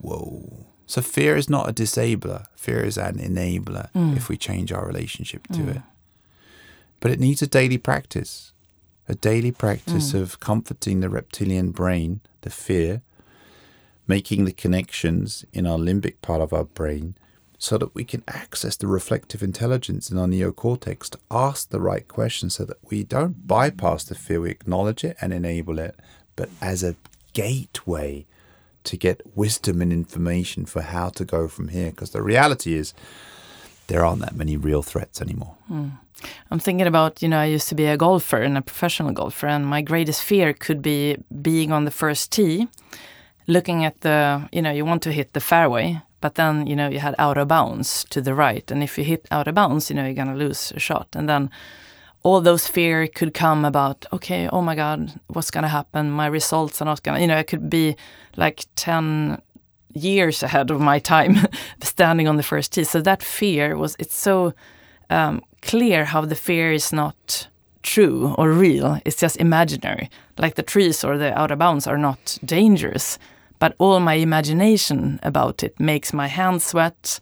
whoa. So fear is not a disabler, fear is an enabler mm. if we change our relationship to mm. it. But it needs a daily practice a daily practice mm. of comforting the reptilian brain, the fear, making the connections in our limbic part of our brain so that we can access the reflective intelligence in our neocortex to ask the right questions so that we don't bypass the fear, we acknowledge it and enable it, but as a gateway to get wisdom and information for how to go from here. Because the reality is, there aren't that many real threats anymore. Mm. I'm thinking about, you know, I used to be a golfer and a professional golfer, and my greatest fear could be being on the first tee, looking at the, you know, you want to hit the fairway, but then, you know, you had out of bounds to the right. And if you hit out of bounds, you know, you're going to lose a shot. And then all those fear could come about, okay, oh my God, what's going to happen? My results are not going to, you know, it could be like 10 years ahead of my time standing on the first tee. So that fear was, it's so um, clear how the fear is not true or real. It's just imaginary. Like the trees or the out of bounds are not dangerous, but all my imagination about it makes my hands sweat,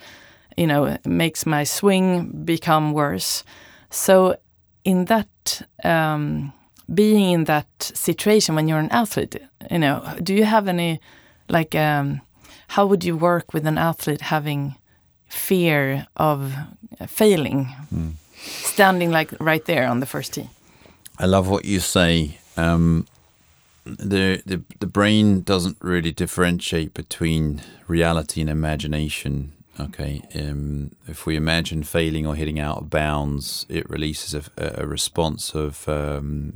you know, makes my swing become worse. So, in that, um, being in that situation when you're an athlete, you know, do you have any, like, um, how would you work with an athlete having fear of failing? Mm standing like right there on the first tee. I love what you say. Um, the, the the brain doesn't really differentiate between reality and imagination. Okay, um, if we imagine failing or hitting out of bounds, it releases a, a response of um,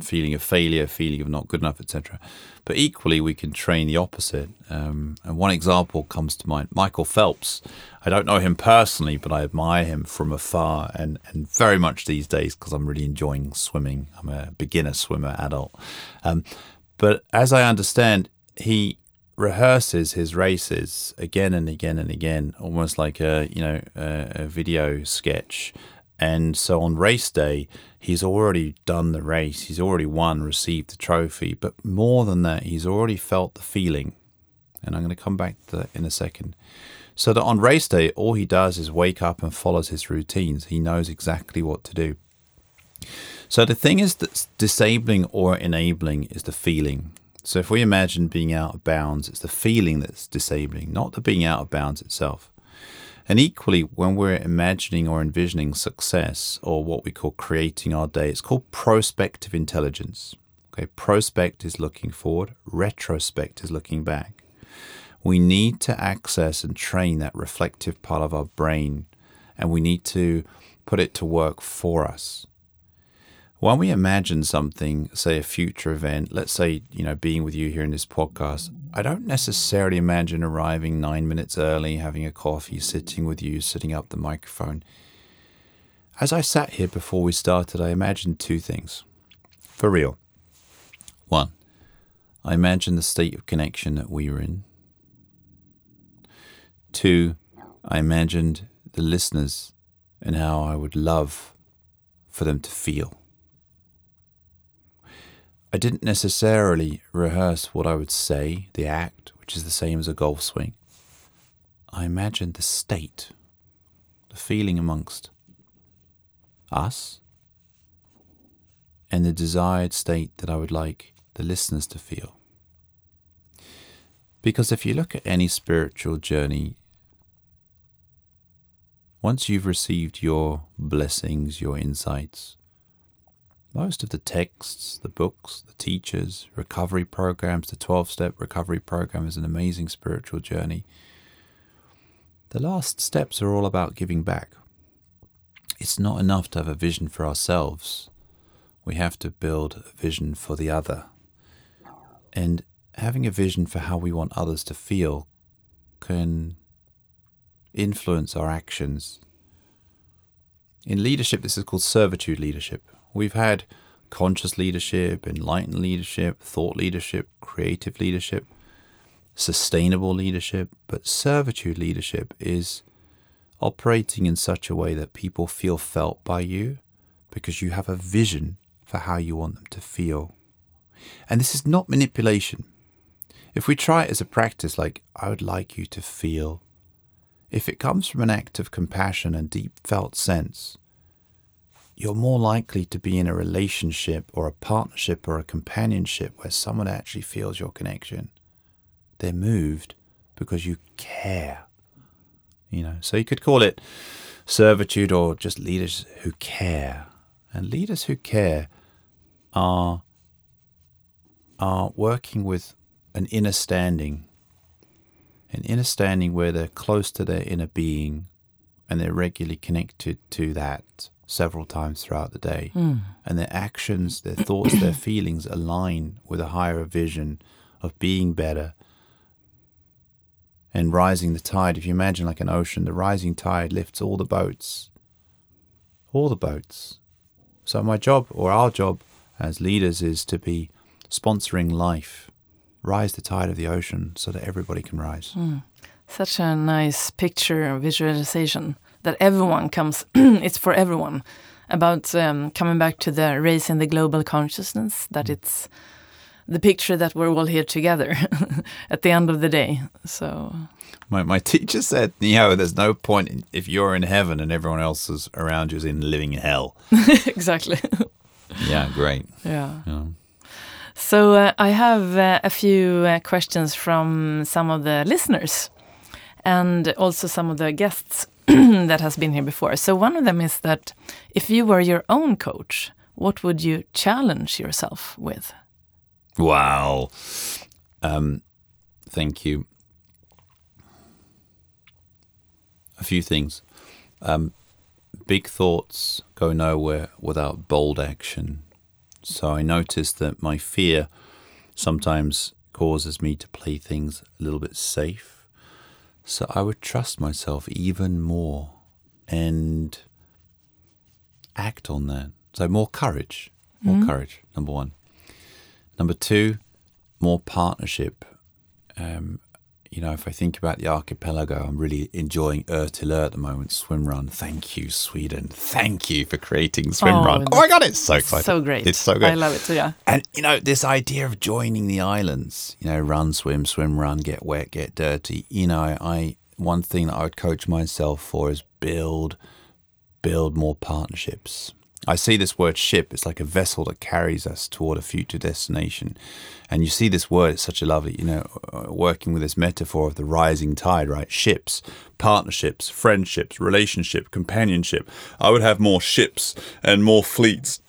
feeling of failure, feeling of not good enough, etc. But equally, we can train the opposite. Um, and one example comes to mind: Michael Phelps. I don't know him personally, but I admire him from afar, and and very much these days because I'm really enjoying swimming. I'm a beginner swimmer, adult. Um, but as I understand, he rehearses his races again and again and again, almost like a you know a, a, video sketch. And so on race day, he's already done the race. He's already won, received the trophy. But more than that, he's already felt the feeling. And I'm going to come back to that in a second. So that on race day, all he does is wake up and follows his routines. He knows exactly what to do. So the thing is that's disabling or enabling is the feeling. So if we imagine being out of bounds, it's the feeling that's disabling, not the being out of bounds itself. And equally, when we're imagining or envisioning success or what we call creating our day, it's called prospective intelligence. Okay, prospect is looking forward, retrospect is looking back. We need to access and train that reflective part of our brain, and we need to put it to work for us when we imagine something, say a future event, let's say, you know, being with you here in this podcast, I don't necessarily imagine arriving nine minutes early, having a coffee, sitting with you, setting up the microphone. As I sat here before we started, I imagined two things. For real. One, I imagined the state of connection that we were in. Two, I imagined the listeners and how I would love for them to feel. I didn't necessarily rehearse what I would say, the act, which is the same as a golf swing. I imagined the state, the feeling amongst us, and the desired state that I would like the listeners to feel. Because if you look at any spiritual journey, once you've received your blessings, your insights, most of the texts, the books, the teachers, recovery programs, the 12 step recovery program is an amazing spiritual journey. The last steps are all about giving back. It's not enough to have a vision for ourselves, we have to build a vision for the other. And having a vision for how we want others to feel can influence our actions. In leadership, this is called servitude leadership. We've had conscious leadership, enlightened leadership, thought leadership, creative leadership, sustainable leadership, but servitude leadership is operating in such a way that people feel felt by you because you have a vision for how you want them to feel. And this is not manipulation. If we try it as a practice, like, I would like you to feel, if it comes from an act of compassion and deep felt sense, you're more likely to be in a relationship or a partnership or a companionship where someone actually feels your connection. They're moved because you care. You know, so you could call it servitude or just leaders who care. And leaders who care are are working with an inner standing, an inner standing where they're close to their inner being and they're regularly connected to that several times throughout the day, hmm. and their actions, their thoughts, their feelings align with a higher vision of being better and rising the tide. If you imagine like an ocean, the rising tide lifts all the boats, all the boats. So, my job or our job as leaders is to be sponsoring life, rise the tide of the ocean so that everybody can rise. Hmm. Such a nice picture visualization that everyone comes, it's for everyone. About um, coming back to the raising the global consciousness, that it's the picture that we're all here together at the end of the day. So, My, my teacher said, you know, there's no point in, if you're in heaven and everyone else is around you is in living hell. exactly. yeah, great. yeah. Yeah. So uh, I have uh, a few uh, questions from some of the listeners and also some of the guests that has been here before. So one of them is that if you were your own coach, what would you challenge yourself with? Wow. Um, thank you. A few things. Um, big thoughts go nowhere without bold action. So I noticed that my fear sometimes causes me to play things a little bit safe. So I would trust myself even more and act on that. So more courage. More courage, number one. Number two, more partnership. Um, you know, if I think about the archipelago, I'm really enjoying ÖtillÖ at the moment, swim run. Thank you, Sweden. Thank you for creating swim Oh, run. Oh my God, it's so exciting. So great. It's so good. I love it. too, yeah. And you know, this idea of joining the islands, you know, run, swim, swim, run, get wet, get dirty. You know, I one thing that I would coach myself for is build, build more partnerships. I see this word ship, it's like a vessel that carries us toward a future destination. And you see this word, it's such a lovely, you know, uh, working with this metaphor of the rising tide, right? Ships, partnerships, friendships, relationship, companionship. I would have more ships and more fleets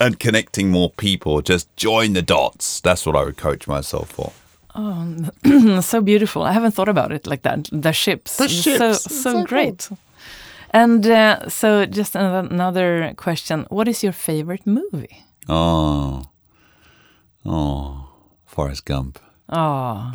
and connecting more people. Just join the dots. That's what I would coach myself for. Oh, so beautiful. I haven't thought about it like that. The ships. The ships. so, So great. And uh, so just another, another question. What is your favorite movie? Oh, oh, Forrest Gump. Oh.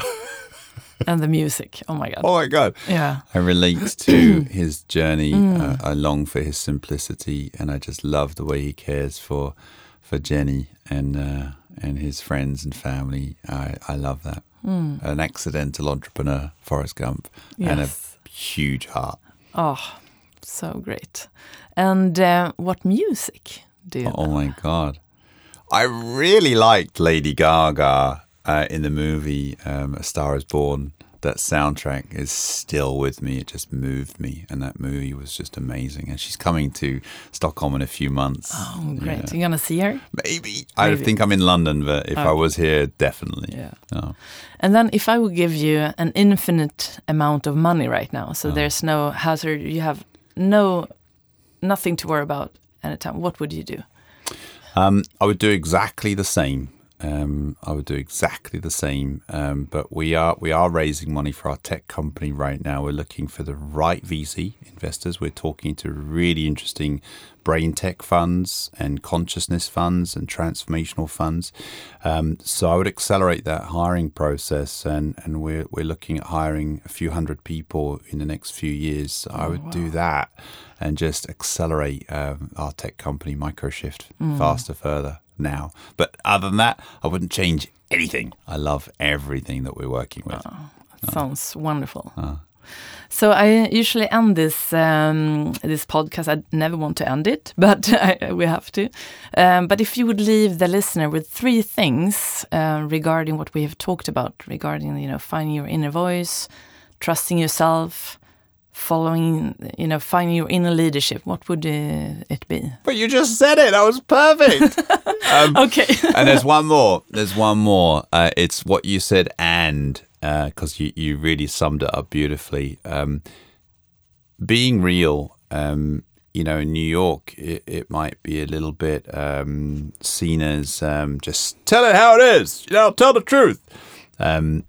and the music. Oh my god. Oh my God. Yeah. I relate to his journey. Uh, I long for his simplicity, and I just love the way he cares for for Jenny and uh, and his friends and family. I, I love that. An accidental entrepreneur, Forrest Gump, and a huge heart. Oh, so great. And uh, what music do you Oh my god! I really liked Lady Gaga uh, in the movie um, A Star Is Born. That soundtrack is still with me. It just moved me, and that movie was just amazing. And she's coming to Stockholm in a few months. Oh, great. You're gonna see her? Maybe I think I'm in London, but if I was here, definitely. Yeah. Oh. And then if I would give you an infinite amount of money right now, so there's no hazard, you have no nothing to worry about anytime, what would you do? Um, I would do exactly the same. Um, I would do exactly the same. Um, but we are we are raising money for our tech company right now. We're looking for the right VC investors. We're talking to really interesting brain tech funds and consciousness funds and transformational funds. Um, so I would accelerate that hiring process, and and we're we're looking at hiring a few hundred people in the next few years. So I would do that and just accelerate um, our tech company, Microshift, faster, further now. But other than that, I wouldn't change anything. I love everything that we're working with. Sounds wonderful. So I usually end this um, this podcast. I never want to end it, but I, we have to. Um, but if you would leave the listener with three things uh, regarding what we have talked about, regarding you know finding your inner voice, trusting yourself, following you know finding your inner leadership, what would uh, it be? But you just said it. That was perfect. um, Okay. and there's one more. There's one more. Uh, it's what you said, and because you you really summed it up beautifully. Um, being real. Um, you know, in New York, it, it might be a little bit um, seen as um, just tell it how it is. You know, tell the truth. Um,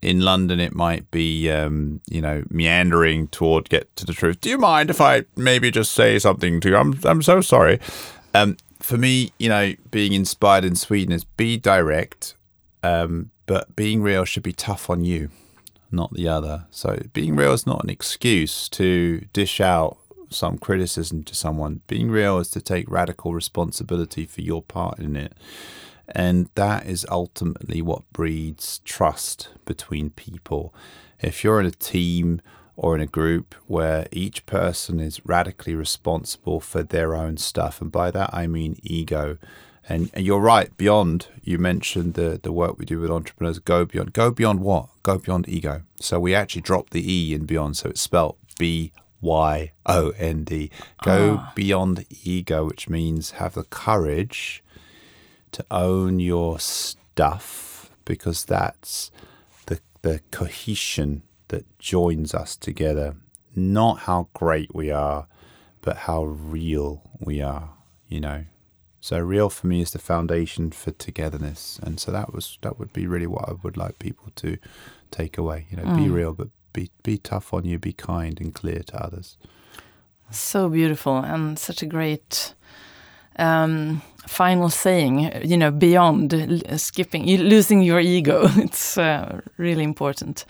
in London, it might be, um, you know, meandering toward get to the truth. Do you mind if I maybe just say something to you? I'm, I'm so sorry. Um, for me, you know, being inspired in Sweden is be direct, um, but being real should be tough on you, not the other. So being real is not an excuse to dish out some criticism to someone. Being real is to take radical responsibility for your part in it. And that is ultimately what breeds trust between people. If you're in a team or in a group where each person is radically responsible for their own stuff, and by that I mean ego. And, and you're right, beyond, you mentioned the, the work we do with entrepreneurs, go beyond. Go beyond what? Go beyond ego. So we actually dropped the E in beyond, so it's spelled B Y O N D. Go oh. beyond ego, which means have the courage to own your stuff because that's the the cohesion that joins us together. Not how great we are, but how real we are, you know. So real for me is the foundation for togetherness. And so that was that would be really what I would like people to take away. You know, mm. be real but be be tough on you, be kind and clear to others. So beautiful and such a great um, final saying, you know, beyond skipping, losing your ego. It's uh, really important.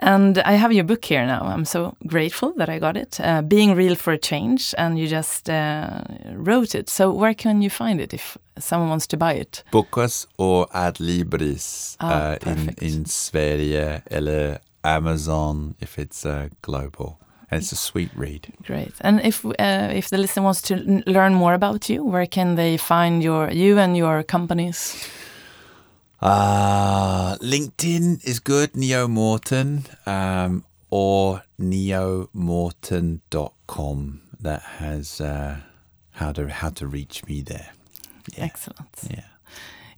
And I have your book here now. I'm so grateful that I got it. Uh, Being Real for a Change, and you just uh, wrote it. So where can you find it if someone wants to buy it? Bokus or Adlibris ah, uh, in, in Sverige eller Amazon if it's uh, global and it's a sweet read. Great. And if uh, if the listener wants to learn more about you, where can they find your you and your companies? Uh, LinkedIn is good, Neo Morton, um, or neomorton.com. That has uh, how to how to reach me there. Yeah. Excellent. Yeah.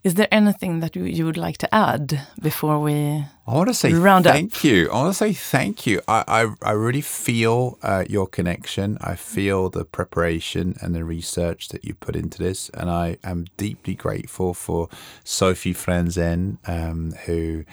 Is there anything that you, you would like to add before we I want to say round thank up? you. I want to say thank you. I, I, I really feel uh, your connection. I feel the preparation and the research that you put into this. And I am deeply grateful for Sophie Frenzen, um, who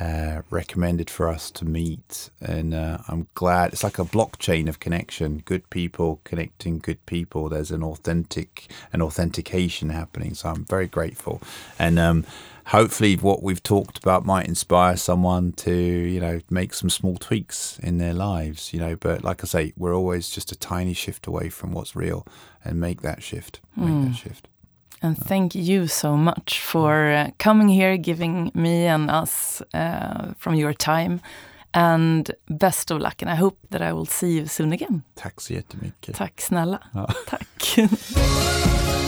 uh, recommended for us to meet. And uh, I'm glad it's like a blockchain of connection. Good people connecting good people. There's an authentic an authentication happening. So I'm very grateful. And um, hopefully, what we've talked about might inspire someone to you know make some small tweaks in their lives. You know, but like I say, we're always just a tiny shift away from what's real, and make that shift. Make mm. that shift. And thank you so much for uh, coming here, giving me and us uh, from your time. And best of luck, and I hope that I will see you soon again. Tack så jättemycket. Tack snälla. Ja. Tack.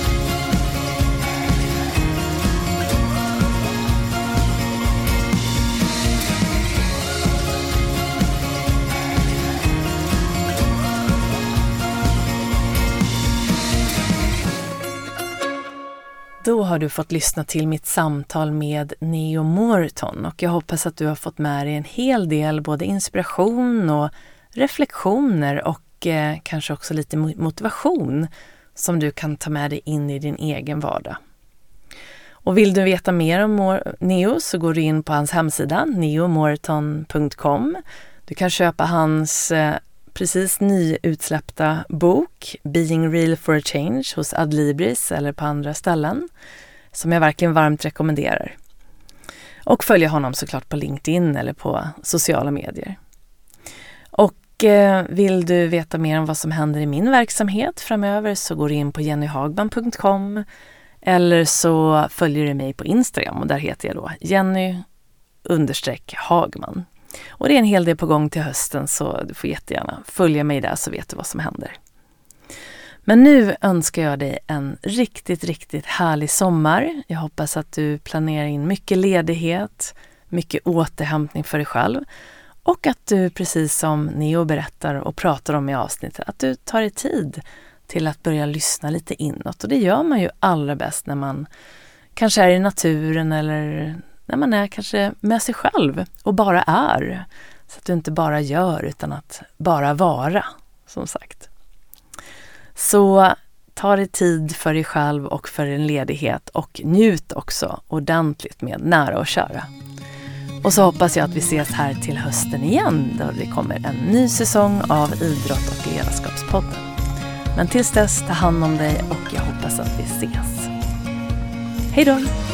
Då har du fått lyssna till mitt samtal med Neo Morton och jag hoppas att du har fått med dig en hel del både inspiration och reflektioner och eh, kanske också lite motivation som du kan ta med dig in i din egen vardag. Och vill du veta mer om Neo så går du in på hans hemsida neomorton.com. Du kan köpa hans eh, precis nyutsläppta bok Being Real for a Change hos Adlibris eller på andra ställen som jag verkligen varmt rekommenderar. Och följa honom såklart på LinkedIn eller på sociala medier. Och eh, vill du veta mer om vad som händer i min verksamhet framöver så går du in på jennyhagman.com eller så följer du mig på Instagram och där heter jag då Jenny Hagman. Och det är en hel del på gång till hösten så du får jättegärna följa mig där så vet du vad som händer. Men nu önskar jag dig en riktigt, riktigt härlig sommar. Jag hoppas att du planerar in mycket ledighet, mycket återhämtning för dig själv och att du, precis som Neo berättar och pratar om i avsnittet, att du tar dig tid till att börja lyssna lite inåt. Och det gör man ju allra bäst när man kanske är i naturen eller när man är kanske med sig själv och bara är. Så att du inte bara gör utan att bara vara, som sagt. Så ta dig tid för dig själv och för din ledighet och njut också ordentligt med nära och kära. Och så hoppas jag att vi ses här till hösten igen då det kommer en ny säsong av Idrott och ledarskapspodden. Men tills dess, ta hand om dig och jag hoppas att vi ses. Hej då!